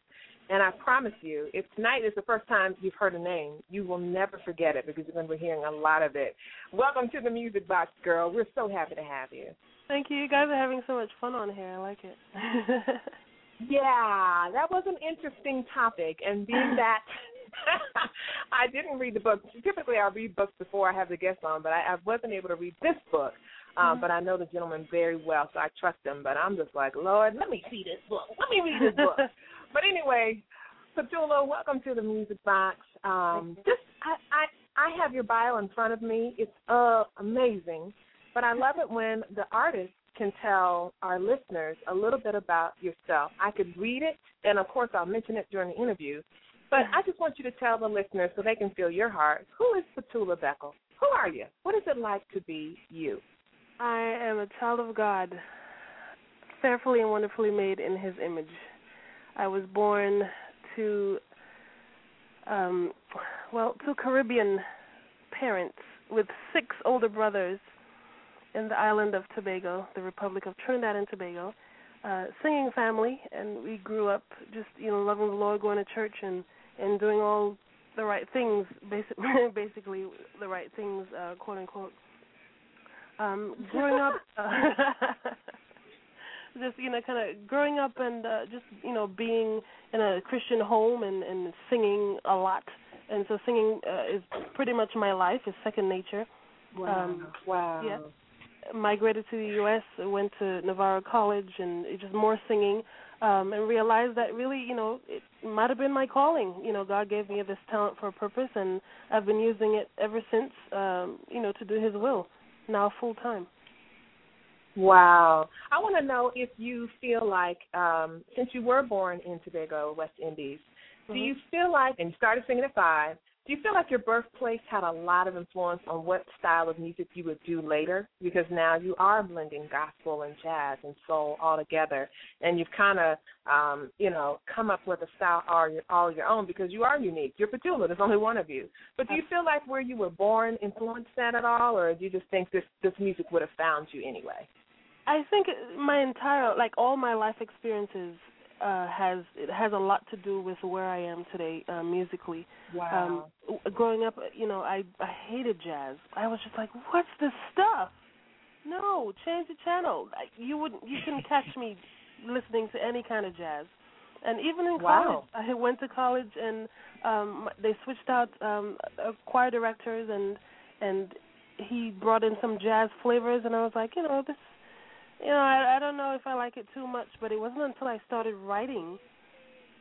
And I promise you, if tonight is the first time you've heard a name, you will never forget it because you're going to be hearing a lot of it. Welcome to the Music Box, girl. We're so happy to have you. Thank you. You guys are having so much fun on here. I like it. Yeah, that was an interesting topic. And being that I didn't read the book, typically I read books before I have the guest on, but I, I wasn't able to read this book. Um, Mm-hmm. But I know the gentleman very well, so I trust him. But I'm just like, Lord, let me see this book. Let me read this book. But anyway, Petula, welcome to the Music Box. Um, just I, I I have your bio in front of me. It's uh amazing, but I love it when the artist can tell our listeners a little bit about yourself. I could read it, and of course I'll mention it during the interview. But I just want you to tell the listeners so they can feel your heart. Who is Petula Beckles? Who are you? What is it like to be you? I am a child of God, fearfully and wonderfully made in His image. I was born to, um, well, to Caribbean parents with six older brothers in the island of Tobago, the Republic of Trinidad and Tobago. Uh, singing family, and we grew up just you know loving the Lord, going to church, and and doing all the right things, basically, basically the right things, uh, quote unquote. Um, growing up, uh, just you know, kind of growing up and uh, just you know being in a Christian home and and singing a lot, and so singing uh, is pretty much my life. It's second nature. Wow. Um, wow. Yeah. Migrated to the U.S. Went to Navarro College and just more singing. Um, and realized that really, you know, it might have been my calling. You know, God gave me this talent for a purpose, and I've been using it ever since. Um, you know, to do His will, now full time. Wow. I want to know if you feel like, um, since you were born in Tobago, West Indies, Mm-hmm. do you feel like, and you started singing at five, do you feel like your birthplace had a lot of influence on what style of music you would do later? Because now you are blending gospel and jazz and soul all together, and you've kind of, um, you know, come up with a style all your, all your own because you are unique. You're Petula. There's only one of you. But do you feel like where you were born influenced that at all, or do you just think this this music would have found you anyway? I think my entire, like all my life experiences, uh, has it has a lot to do with where I am today uh, musically. Wow. Um, growing up, you know, I I hated jazz. I was just like, what's this stuff? No, change the channel. Like, you wouldn't you can catch me listening to any kind of jazz. And even in Wow. college, I went to college and um they switched out um uh, choir directors and and he brought in some jazz flavors and I was like, you know, this you know, I, I don't know if I like it too much, but it wasn't until I started writing.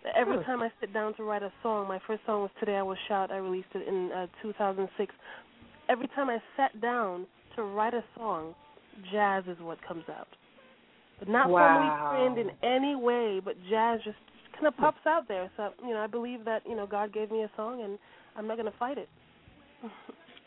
That every Hmm. time I sit down to write a song, my first song was "Today I Was Shout." I released it in uh, 2006. Every time I sat down to write a song, jazz is what comes out. But not Wow. formally trained in any way, but jazz just kind of pops out there. So you know, I believe that you know God gave me a song, and I'm not going to fight it.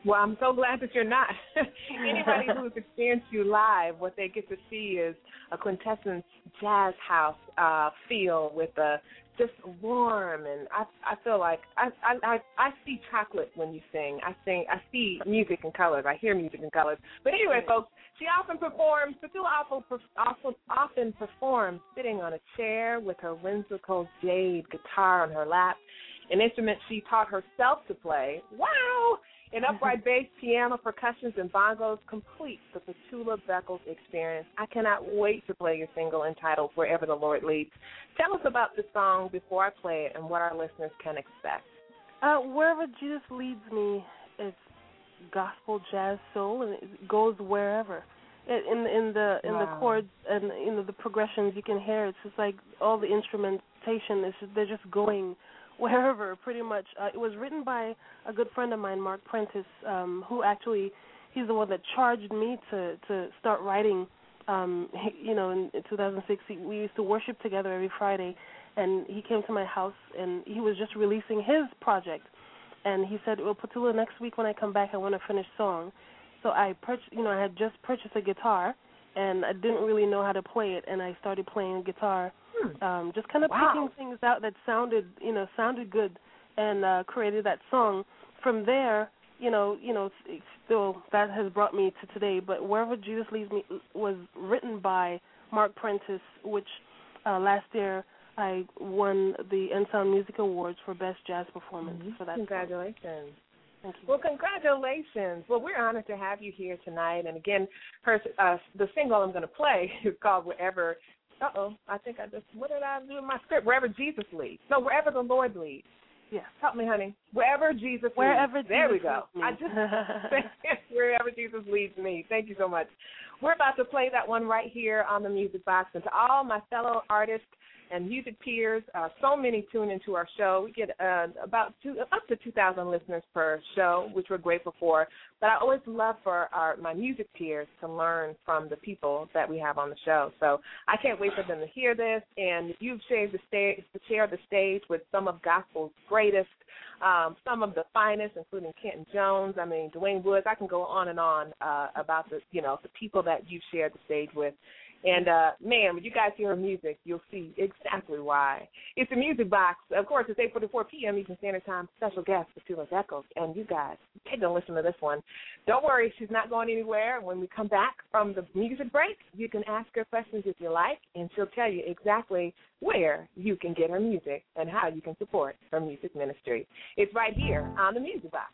Well, I'm so glad that you're not. Anybody who's experienced you live, what they get to see is a quintessence jazz house uh, feel with a just warm and I I feel like I I I see chocolate when you sing. I sing I see music in colors. I hear music in colors. But anyway, folks, she often performs. Petula often often often performs sitting on a chair with her whimsical jade guitar on her lap, an instrument she taught herself to play. Wow! An upright bass, piano, percussions, and bongos complete the Petula Beckles experience. I cannot wait to play your single entitled Wherever the Lord Leads. Tell us about the song before I play it and what our listeners can expect. Uh, wherever Jesus leads me, it's gospel, jazz, soul, and it goes wherever. It, in in the in the Wow. chords and you know the progressions, you can hear it's just like all the instrumentation is just, they're just going wherever pretty much. Uh, it was written by a good friend of mine, Mark Prentice, um, who actually he's the one that charged me to to start writing. Um, he, you know, in, in 2006, he, we used to worship together every Friday, and he came to my house and he was just releasing his project and he said, "Well, Petula, next week when I come back, I want a finished song." So I purchased, you know, I had just purchased a guitar, and I didn't really know how to play it, and I started playing guitar, um, just kind of Wow. picking things out that sounded, you know, sounded good, and uh, created that song. From there, you know, you know, still that has brought me to today. But wherever Jesus leads me was written by Mark Prentice, which uh, last year I won the Ensound Music Awards for Best Jazz Performance for that. song. Congratulations. You. Well, congratulations. Well, we're honored to have you here tonight. And again, her uh, the single I'm going to play is called Wherever. Uh oh, I think I just what did I do in my script? Wherever Jesus leads. No, wherever the Lord leads. Yes. Help me, honey. Wherever Jesus Wherever leads. There we go. I just wherever Jesus leads me. Thank you so much. We're about to play that one right here on the Music Box, and to all my fellow artists and music peers, uh, so many tune into our show. We get uh, about two, up to 2,000 listeners per show, which we're grateful for. But I always love for our my music peers to learn from the people that we have on the show. So I can't wait for them to hear this. And you've shared the stage, shared the stage with some of gospel's greatest, um, some of the finest, including Kenton Jones. I mean, Dwayne Woods. I can go on and on uh, about the you know the people that you've shared the stage with. And uh man, when you guys hear her music, you'll see exactly why. It's the music box. Of course, it's eight forty four PM Eastern Standard Time. Special guest Petula Beckles. And you guys, take a listen to this one. Don't worry, she's not going anywhere. When we come back from the music break, you can ask her questions if you like, and she'll tell you exactly where you can get her music and how you can support her music ministry. It's right here on the music box.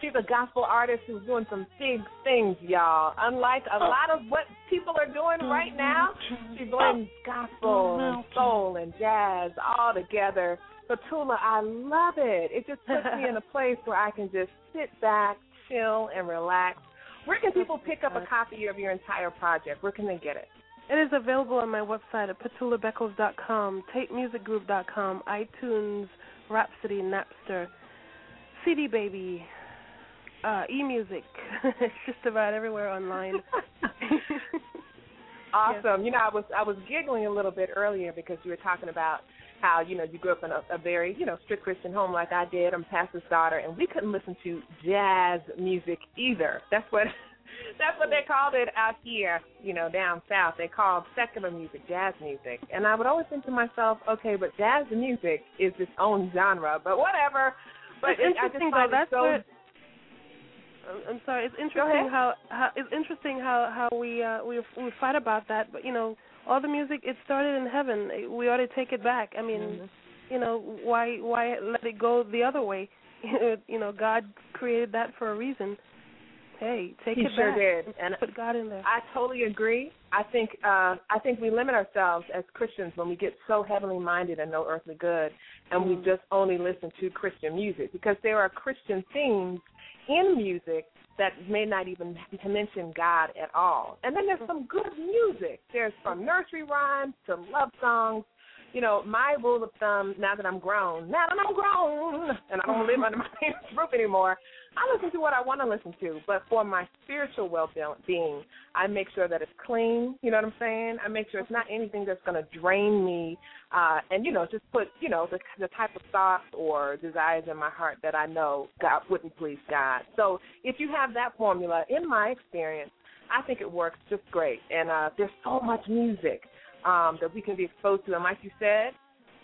She's a gospel artist who's doing some big things, y'all. Unlike a lot of what people are doing right now, she blends gospel and soul and jazz all together. Petula, I love it. It just puts me in a place where I can just sit back, chill, and relax. Where can people pick up a copy of your entire project? Where can they get it? It is available on my website at petulabeckles.com, tapemusicgroup.com, iTunes, Rhapsody, Napster, CD Baby, uh, eMusic. it's just about everywhere online. Awesome. You know, I was I was giggling a little bit earlier because you were talking about how you know you grew up in a, a very you know strict Christian home like I did. I'm pastor's daughter, and we couldn't listen to jazz music either. That's what that's what they called it out here. You know, down south, they called secular music jazz music. And I would always think to myself, okay, but jazz music is its own genre. But whatever. But it's it, I just interesting though. That's so. what. I'm- I'm sorry. It's interesting how, how it's interesting how how we uh we we fight about that, but you know, all the music it started in heaven. We ought to take it back. I mean, Mm-hmm. you know, why why let it go the other way? you know, God created that for a reason. Hey, take He it sure back. did. And put God in there. I totally agree. I think uh, I think we limit ourselves as Christians when we get so heavenly minded and no earthly good, and we just only listen to Christian music because there are Christian themes in music that may not even mention God at all. And then there's some good music. There's from nursery rhymes to love songs you know, my rule of thumb now that I'm grown, now that I'm grown, and I don't live under my parents' roof anymore, I listen to what I want to listen to. But for my spiritual well-being, I make sure that it's clean. You know what I'm saying? I make sure it's not anything that's going to drain me, uh, and you know, just put you know the the type of thoughts or desires in my heart that I know God wouldn't please God. So if you have that formula, in my experience, I think it works just great. And uh, there's so much music um, that we can be exposed to. And like you said,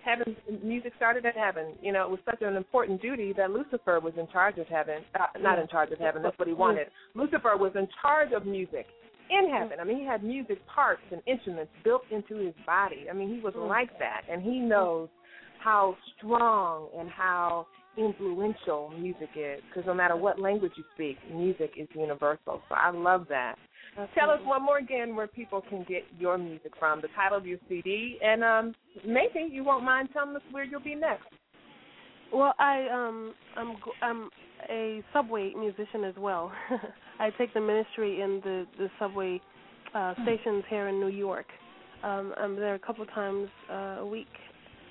heaven music started at heaven. You know, it was such an important duty that Lucifer was in charge of heaven. Uh, not in charge of heaven. That's what he wanted. Lucifer was in charge of music in heaven. I mean, he had music parts and instruments built into his body. I mean, he was like that, and he knows how strong and how influential music is. Because no matter what language you speak, music is universal. So I love that. Tell us one more again where people can get your music from, the title of your CD, and um, maybe you won't mind telling us where you'll be next. Well, I um I'm I'm a subway musician as well. I take the ministry in the the subway uh stations here in New York. Um I'm there a couple of times uh, a week.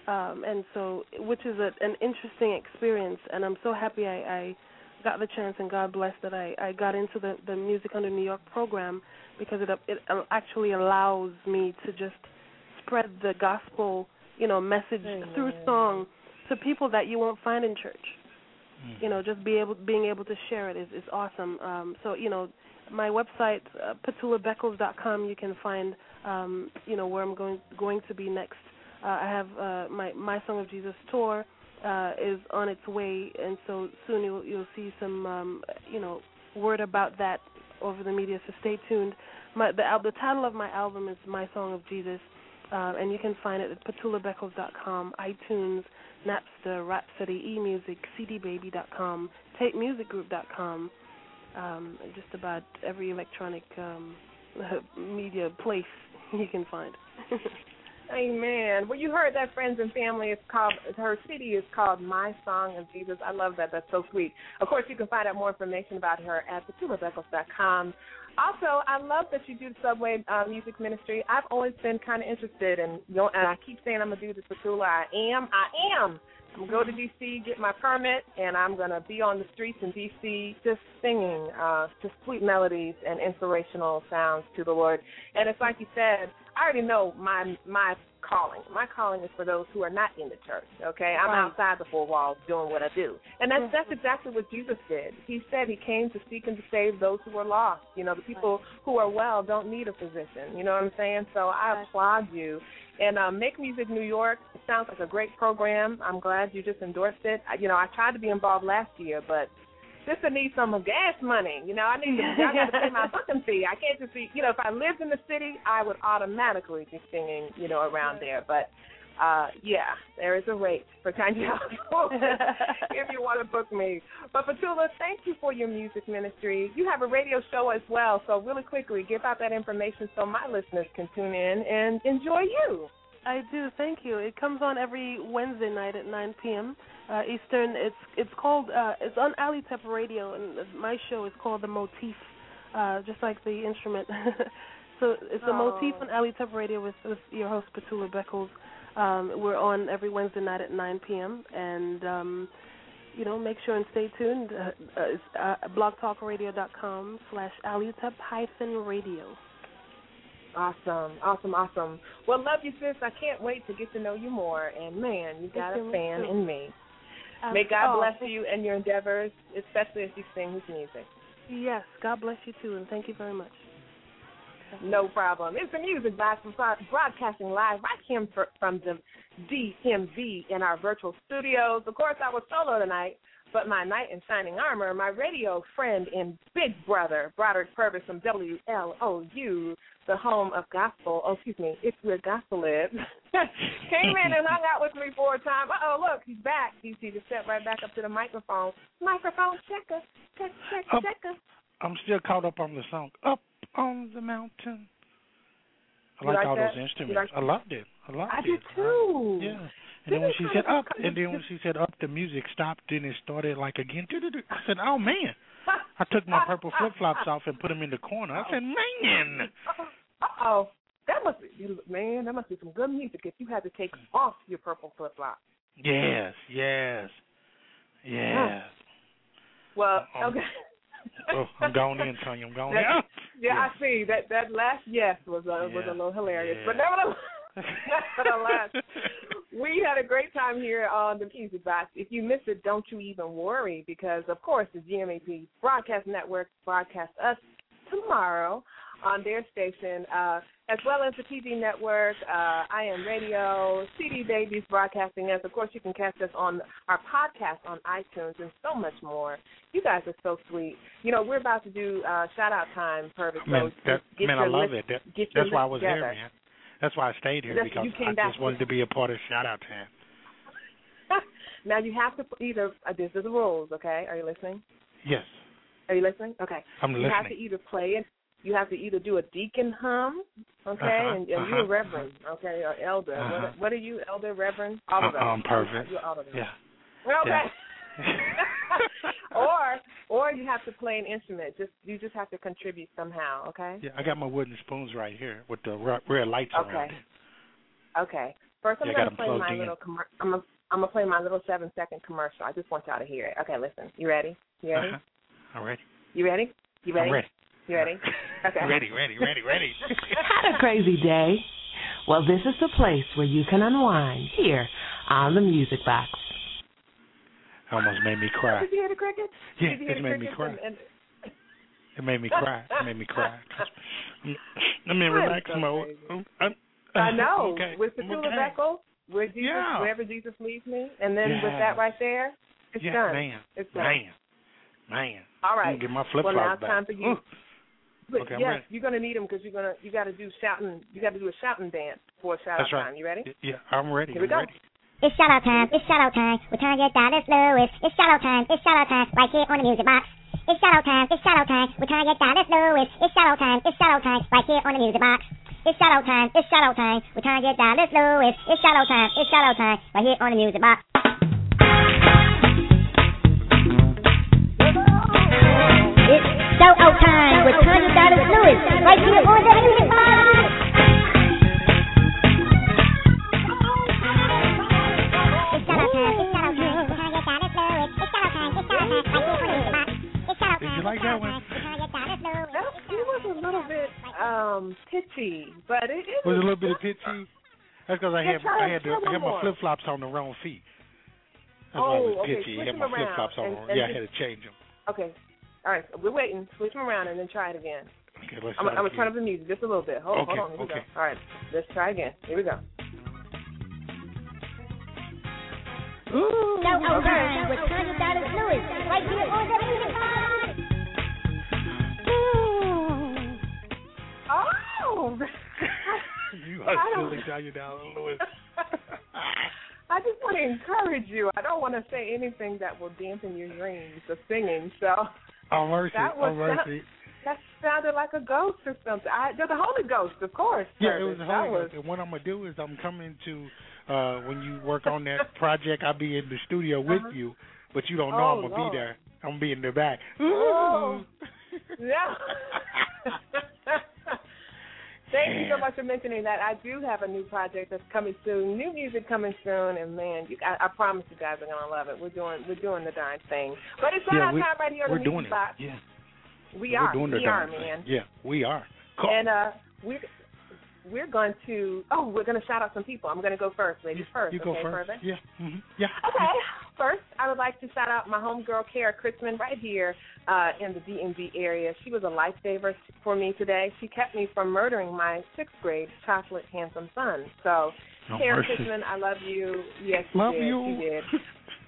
Um and so which is a, an interesting experience and I'm so happy I, I got the chance and God bless that I I got into the the Music Under New York program because it it actually allows me to just spread the gospel, you know, message through song to people that you won't find in church. You know, just be able being able to share it is is awesome. Um, so you know, my website uh, petulabeckles.com. You can find um, you know where I'm going going to be next. Uh, I have uh, my my Song of Jesus tour uh, is on its way, and so soon you'll you'll see some um, you know word about that over the media. So stay tuned. My the the title of my album is My Song of Jesus, uh, and you can find it at petulabeckles.com, iTunes, Napster, Rhapsody, eMusic, CDBaby.com, TapeMusicGroup.com, um, just about every electronic um, media place you can find. Amen. Well, you heard that, friends and family. It's called her CD is called My Song of Jesus. I love that. That's so sweet. Of course, you can find out more information about her at petulabeckles.com. Also, I love that you do the Subway uh, Music Ministry. I've always been kind of interested, in, you know, and I keep saying I'm gonna do this for Tula. I am. I am. I'm gonna go to DC, get my permit, and I'm gonna be on the streets in DC, just singing, uh, just sweet melodies and inspirational sounds to the Lord. And it's like you said, I already know my my calling. My calling is for those who are not in the church. Okay, I'm Right. outside the four walls doing what I do, and that's that's exactly what Jesus did. He said he came to seek and to save those who are lost. You know, the people who are well don't need a physician. You know what I'm saying? So I applaud you. And uh, Make Music New York it sounds like a great program. I'm glad you just endorsed it. I, you know, I tried to be involved last year, but sister needs some gas money. You know, I need to, I got to pay my booking fee. I can't just be, you know, if I lived in the city, I would automatically be singing, you know, around there. But uh yeah, there is a rate for Tanya if you want to book me. But Petula, thank you for your music ministry. You have a radio show as well, so really quickly give out that information so my listeners can tune in and enjoy you. I do. Thank you. It comes on every Wednesday night at 9 p.m. Uh, Eastern. It's it's called uh, it's on Ali Tep Radio, and my show is called The Motif, uh, just like the instrument. so it's The Motif on Ali Tep Radio with, with your host Petula Beckles. Um, we're on every Wednesday night at 9 p.m. and um, you know make sure and stay tuned. Uh, uh, it's uh, blogtalkradio.com slash alutep hyphen radio. Awesome, awesome, awesome. Well, love you, sis. I can't wait to get to know you more. And man, you got a fan in me. Um, May God oh, bless you and your endeavors, especially as you sing His music. Yes, God bless you too, and thank you very much. No problem. It's the music box broadcasting live right here from the DMV in our virtual studios. Of course, I was solo tonight, but my knight in shining armor, my radio friend and big brother, Broderick Purvis from WLOU, the home of gospel. Oh, excuse me, it's where gospel lives. Came in and hung out with me for a time. Uh oh, look, he's back. He he just stepped right back up to the microphone. Microphone checker, check, check, Up. checker. I'm still caught up on the song "Up on the Mountain." I like like all that? those instruments. like- I loved it. I loved I it. did too. Yeah. And then when she said up, and then when she said up, the music stopped. Then it started like again. I said, "Oh man!" I took my purple flip flops off and put them in the corner. I said, "Man!" Uh oh. that must be man, that must be some good music if you had to take off your purple flip flops. Yes, yes, yes. Well, Um, okay. oh, I'm going in, Tanya. I'm going That- in. yeah, I see that. That last yes was a, was a little hilarious, Yeah. but nevertheless, nevertheless, we had a great time here on the Music Box. If you missed it, don't you even worry because, of course, the GMAP Broadcast Network broadcasts us tomorrow on their station, uh, as well as the TV network, uh, I Am Radio, CD Babies broadcasting us. Of course, you can catch us on our podcast on iTunes and so much more. You guys are so sweet. You know, we're about to do uh, shout out time, Purvis. Man, so that, man, I love list- it. That, that's why I was together. here, man. That's why I stayed here That's- because you came I back just wanted to be a part of shout out time. now you have to either uh, this are the rules, okay? Are you listening? Yes, Are you listening? Okay. I'm listening. you have to either play it. You have to either do a deacon hum, okay, Uh-huh, and, and you're uh-huh, a reverend, okay, or elder. Uh-huh. What, what are you, elder, reverend? All of. I'm perfect. You're all of. Yeah. Okay. or or you have to play an instrument. Just you just have to contribute somehow. Okay. Yeah, I got my wooden spoons right here with the red, red lights around Okay. it. Okay. First, I'm Yeah, gonna play my in. little. Commer- I'm gonna I'm gonna play my little seven second commercial. I just want y'all to hear it. Okay, listen. You ready? You ready? Uh-huh. All right. You ready? You ready? I'm ready. You ready? Okay. Ready, ready, ready, ready. Had a crazy day? Well, this is the place where you can unwind here on the Music Box. Almost made me cry. Did you hear the crickets? Yeah, Did you hear it the made me cry. And, and, It made me cry. It made me cry. I'm in relax so mode. I'm- I'm- know. Okay. With the I'm Tula okay. Beckle, where Jesus, Yeah. wherever Jesus leads me, and then with that right there, it's yeah, done. man. It's done. Man. Man. All I'm get my flip well, now it's time back. for you. Ooh. But Okay, I'm yes, you're gonna need them because you're gonna you got to do shouting. You got to do a shouting dance for a shout That's out right. time. You ready? Yeah, I'm ready. Here we I'm go. ready. It's shout out time. It's shout out time. We're trying to get Dallas Lewis. It's shout out time. It's shout out time. Right here on the music box. It's shout out time. It's shout out time. We're trying to get Dallas Lewis. It's shout out time. It's shout out time. Right here on the music box. It's shout out time. It's shout out time. We're trying to get Dallas Lewis. It's shout out time. It's shout out time. Right here on the music box. It's shout out time with Tanya Dallas Lewis. Right here on the music box. It's shout out time. It's shout out time. We're trying to get Dallas Lewis. It's shout out time. It's shout out time. Right here on the music box. It's shout out time. like It's that shout out one? time. We're trying to get Dallas Lewis. That it was a little bit um pitchy, but it, it Was it a little bit of pitchy? That's because I had I had to, I had my flip flops on the wrong feet. That's why it Oh, was okay, pitchy. switch I had them my flip around flops on. and- and yeah, I had to change them. Okay. All right, so we're waiting. Switch them around and then try it again. Okay, let's I'm, try I'm gonna turn up the music just a little bit. Hold, Okay, hold on. Here we okay. go. All right, let's try again. Here we go. Shout out time with Tanya Dallas Lewis. Right here on the music. Oh. You I are don't- silly, Tanya Dallas Lewis. I just want to encourage you. I don't want to say anything that will dampen your dreams of singing. So Oh mercy, That was oh mercy. that sounded like a ghost or something. I, the Holy Ghost, of course. Yeah, it was the that Holy was, Ghost. And what I'm gonna do is I'm coming to uh when you work on that project. I'll be in the studio with Uh-huh. you, but you don't know Oh, I'm gonna Lord. be there. I'm gonna be in the back. Oh. Yeah. Thank you so much for mentioning that. I do have a new project that's coming soon. New music coming soon, and man, you, I, I promise you guys are gonna love it. We're doing we're doing the darn thing. But it's yeah, not we, time right here we're the doing it. box. Yeah, We we're are. doing the we are, thing. man. Yeah, we are. Cool. And uh, we're we're going to oh, we're going to shout out some people. I'm going to go first, ladies first. you go okay, first. Further? Yeah. hmm Yeah. Okay. First, I would like to shout out my homegirl, Kara Chrisman, right here uh, in the DMV area. She was a lifesaver for me today. She kept me from murdering my sixth grade chocolate handsome son. So, No Kara mercy. I love you. Yes, you Love did. you. You did.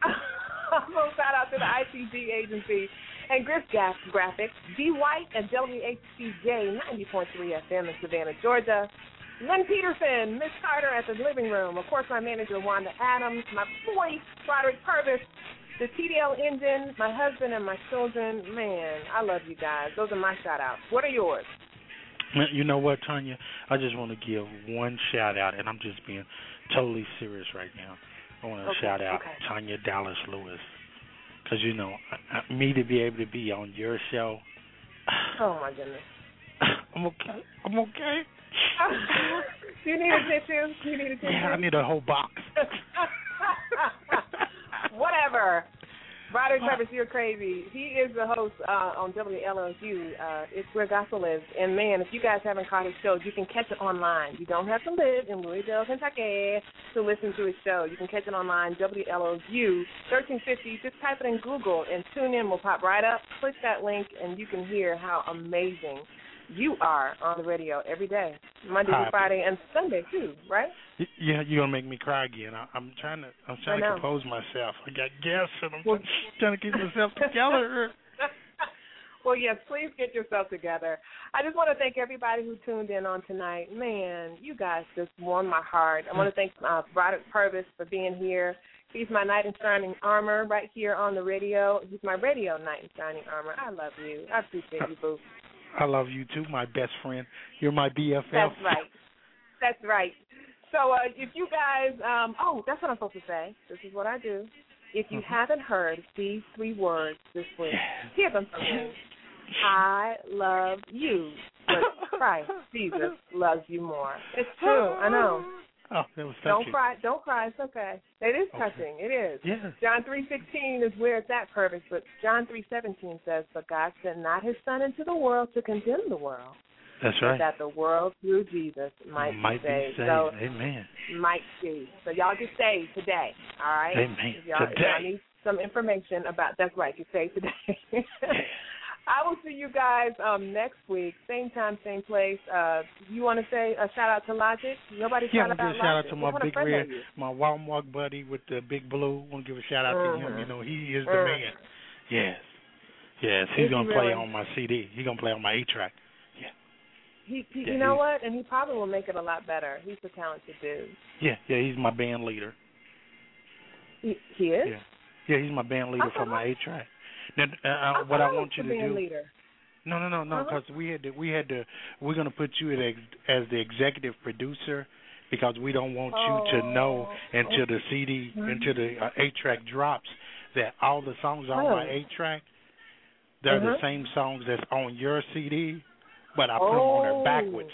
also, shout out to the ITG agency and Griff Gas Graphics, D White at WHCJ 90.3 FM in Savannah, Georgia. Lynn Peterson, Miss Carter at the living room. Of course, my manager, Wanda Adams. My boy, Roderick Purvis. The TDL engine, my husband, and my children. Man, I love you guys. Those are my shout outs. What are yours? You know what, Tanya? I just want to give one shout out, and I'm just being totally serious right now. I want to Okay, shout out okay. Tanya Dallas Lewis, because you know, I, I, me to be able to be on your show, Oh, my goodness. I'm okay. I'm okay. Do you need a tissue? Do you need a tissue? Yeah, I need a whole box. Whatever. Roderick Purvis, you're crazy. He is the host uh, on WLOU. Uh, it's where gospel is. And man, if you guys haven't caught his show, you can catch it online. You don't have to live in Louisville, Kentucky to listen to his show. You can catch it online, WLOU 1350. Just type it in Google and tune in will pop right up. Click that link and you can hear how amazing you are on the radio every day, Monday Hi. through Friday and Sunday too, right? Yeah, you're gonna make me cry again. I, I'm trying to, I'm trying to compose myself. I got gas, and I'm trying to keep myself together. well, yes, please get yourself together. I just want to thank everybody who tuned in on tonight. Man, you guys just warmed my heart. I want to thank uh, Roderick Purvis for being here. He's my knight in shining armor right here on the radio. He's my radio knight in shining armor. I love you. I appreciate you, boo. I love you too, my best friend. You're my BFF. That's right. That's right. So uh, if you guys, um, oh, that's what I'm supposed to say. This is what I do. If you Mm-hmm. haven't heard these three words this week, hear them from me. I love you, but Christ Jesus loves you more. It's true. I know. Oh, that was Don't cry. Don't cry. It's okay. It is Okay. touching. It is. John three sixteen is where it's at perfect, but John three seventeen says, "But God sent not His Son into the world to condemn the world, That's right. that the world through Jesus might, Might be be saved." saved. So Amen. might be. So y'all get saved today. All right. Amen. If y'all, if Today. y'all need some information about that's right. Get saved today. I will see you guys um next week, same time, same place. Uh, you want to say a shout out to Logic? Nobody Yeah, shout out give a shout out Logic. to my big red, my Walmart buddy with the big blue. want to give a shout out to him. Mhm. You know, he is the Mhm. man. Yes, yes. He's he gonna play really? on my CD. He's gonna play on my A track. He, he Yeah, you know what? And he probably will make it a lot better. He's a talented dude. Yeah, yeah. He's my band leader. He, he is. Yeah, yeah. He's my band leader for my A track. Now, uh, uh, what I want you the to do. Leader. No, no, no, no. Uh-huh. Because we had to, we had to, we're gonna put you as, as the executive producer because we don't want you to know Oh. until the CD, until the uh, A track drops that all the songs on my Really? A track, they're the Uh-huh. same songs that's on your CD, but I put them on Oh. there backwards.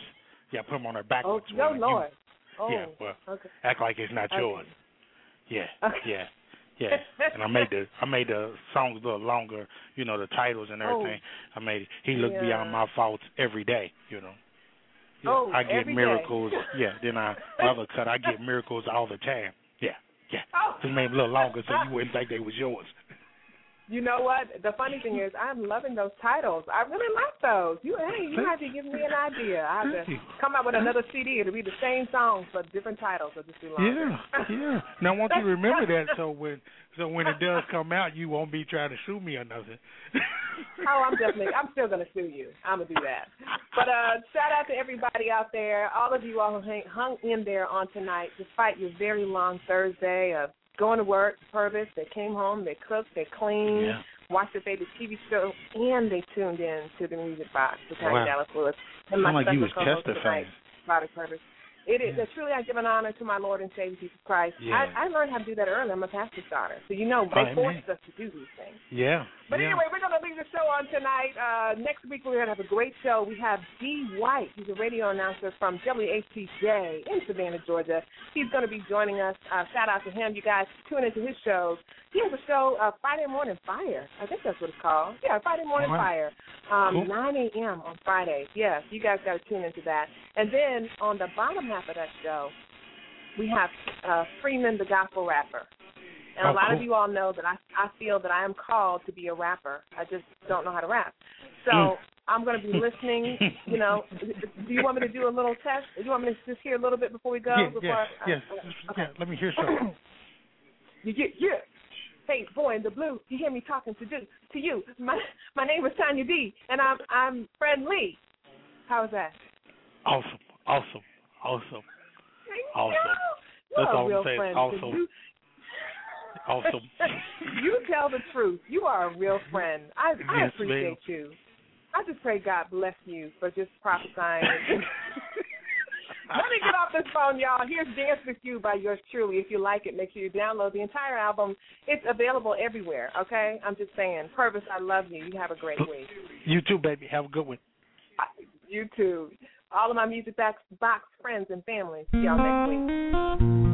Yeah, I put them on there Oh, backwards. no, where you- Lord. Oh, Yeah, well, okay. act like it's not Okay. yours. Yeah, Okay. yeah, yeah. and I made the I made the songs a little longer, you know, the titles and oh. everything. I made it. He looked Oh. Yeah. beyond my faults every day, you know. Yeah, Oh, I get miracles. yeah, then I other cut. I get miracles all the time. Yeah, yeah. Oh. Just made them a little longer so you wouldn't think they was yours. You know what? The funny thing is, I'm loving those titles. I really like those. You, hey, you have to give me an idea. I have to come out with another CD. It'll be the same songs but different titles. It'll just be longer. Yeah, yeah. Now, I want you to remember that so when so when it does come out, you won't be trying to sue me or nothing. oh, I'm definitely. I'm still gonna sue you. I'm gonna do that. But uh, shout out to everybody out there. All of you all who hang, hung in there on tonight, despite your very long Thursday of going to work, purpose. They came home, they cooked, they cleaned, Yeah. watched their favorite TV show, and they tuned in to the music box to Tanya Wow. Dallas Lewis and my like you was co-host tonight, testifying. Product Purpose. It is truly I give an honor to my Lord and Savior Jesus Christ. Yeah. I, I learned how to do that early. I'm a pastor's daughter, so you know they amen. forced us to do these things. Yeah. But yeah. anyway, we're going to leave the show on tonight. Uh, next week, we're going to have a great show. We have D. White. He's a radio announcer from WHTJ in Savannah, Georgia. He's going to be joining us. Uh, shout out to him. You guys tune into his shows. He has a show, uh, Friday Morning Fire. I think that's what it's called. Yeah, Friday Morning Wow. Fire. Um, Cool. 9 a.m. on Fridays. Yes, you guys got to tune into that. And then on the bottom half of that show, we have uh, Freeman, the gospel rapper. And Oh, a lot of you all know that I I feel that I am called to be a rapper. I just don't know how to rap. So Mm. I'm going to be listening. You know, do you want me to do a little test? Do you want me to just hear a little bit before we go? yeah, before yeah, I, yes. okay. Yeah, let me hear something. You get yeah. Hey, boy in the blue, you hear me talking to do to you. My my name is Tanya D, and I'm I'm Fred Lee. How is that? Awesome, awesome, awesome, awesome. That's all I'm saying. Awesome. Awesome. you tell the truth. You are a real friend. I I Yes, appreciate ma'am. you. I just pray God bless you for just prophesying. Let me get off this phone, y'all. Here's Dance With You by yours truly. If you like it, make sure you download the entire album. It's available everywhere, okay? I'm just saying. Purvis, I love you. You have a great week. You too, baby. Have a good one. You too. all of my music box friends and family. See y'all next week.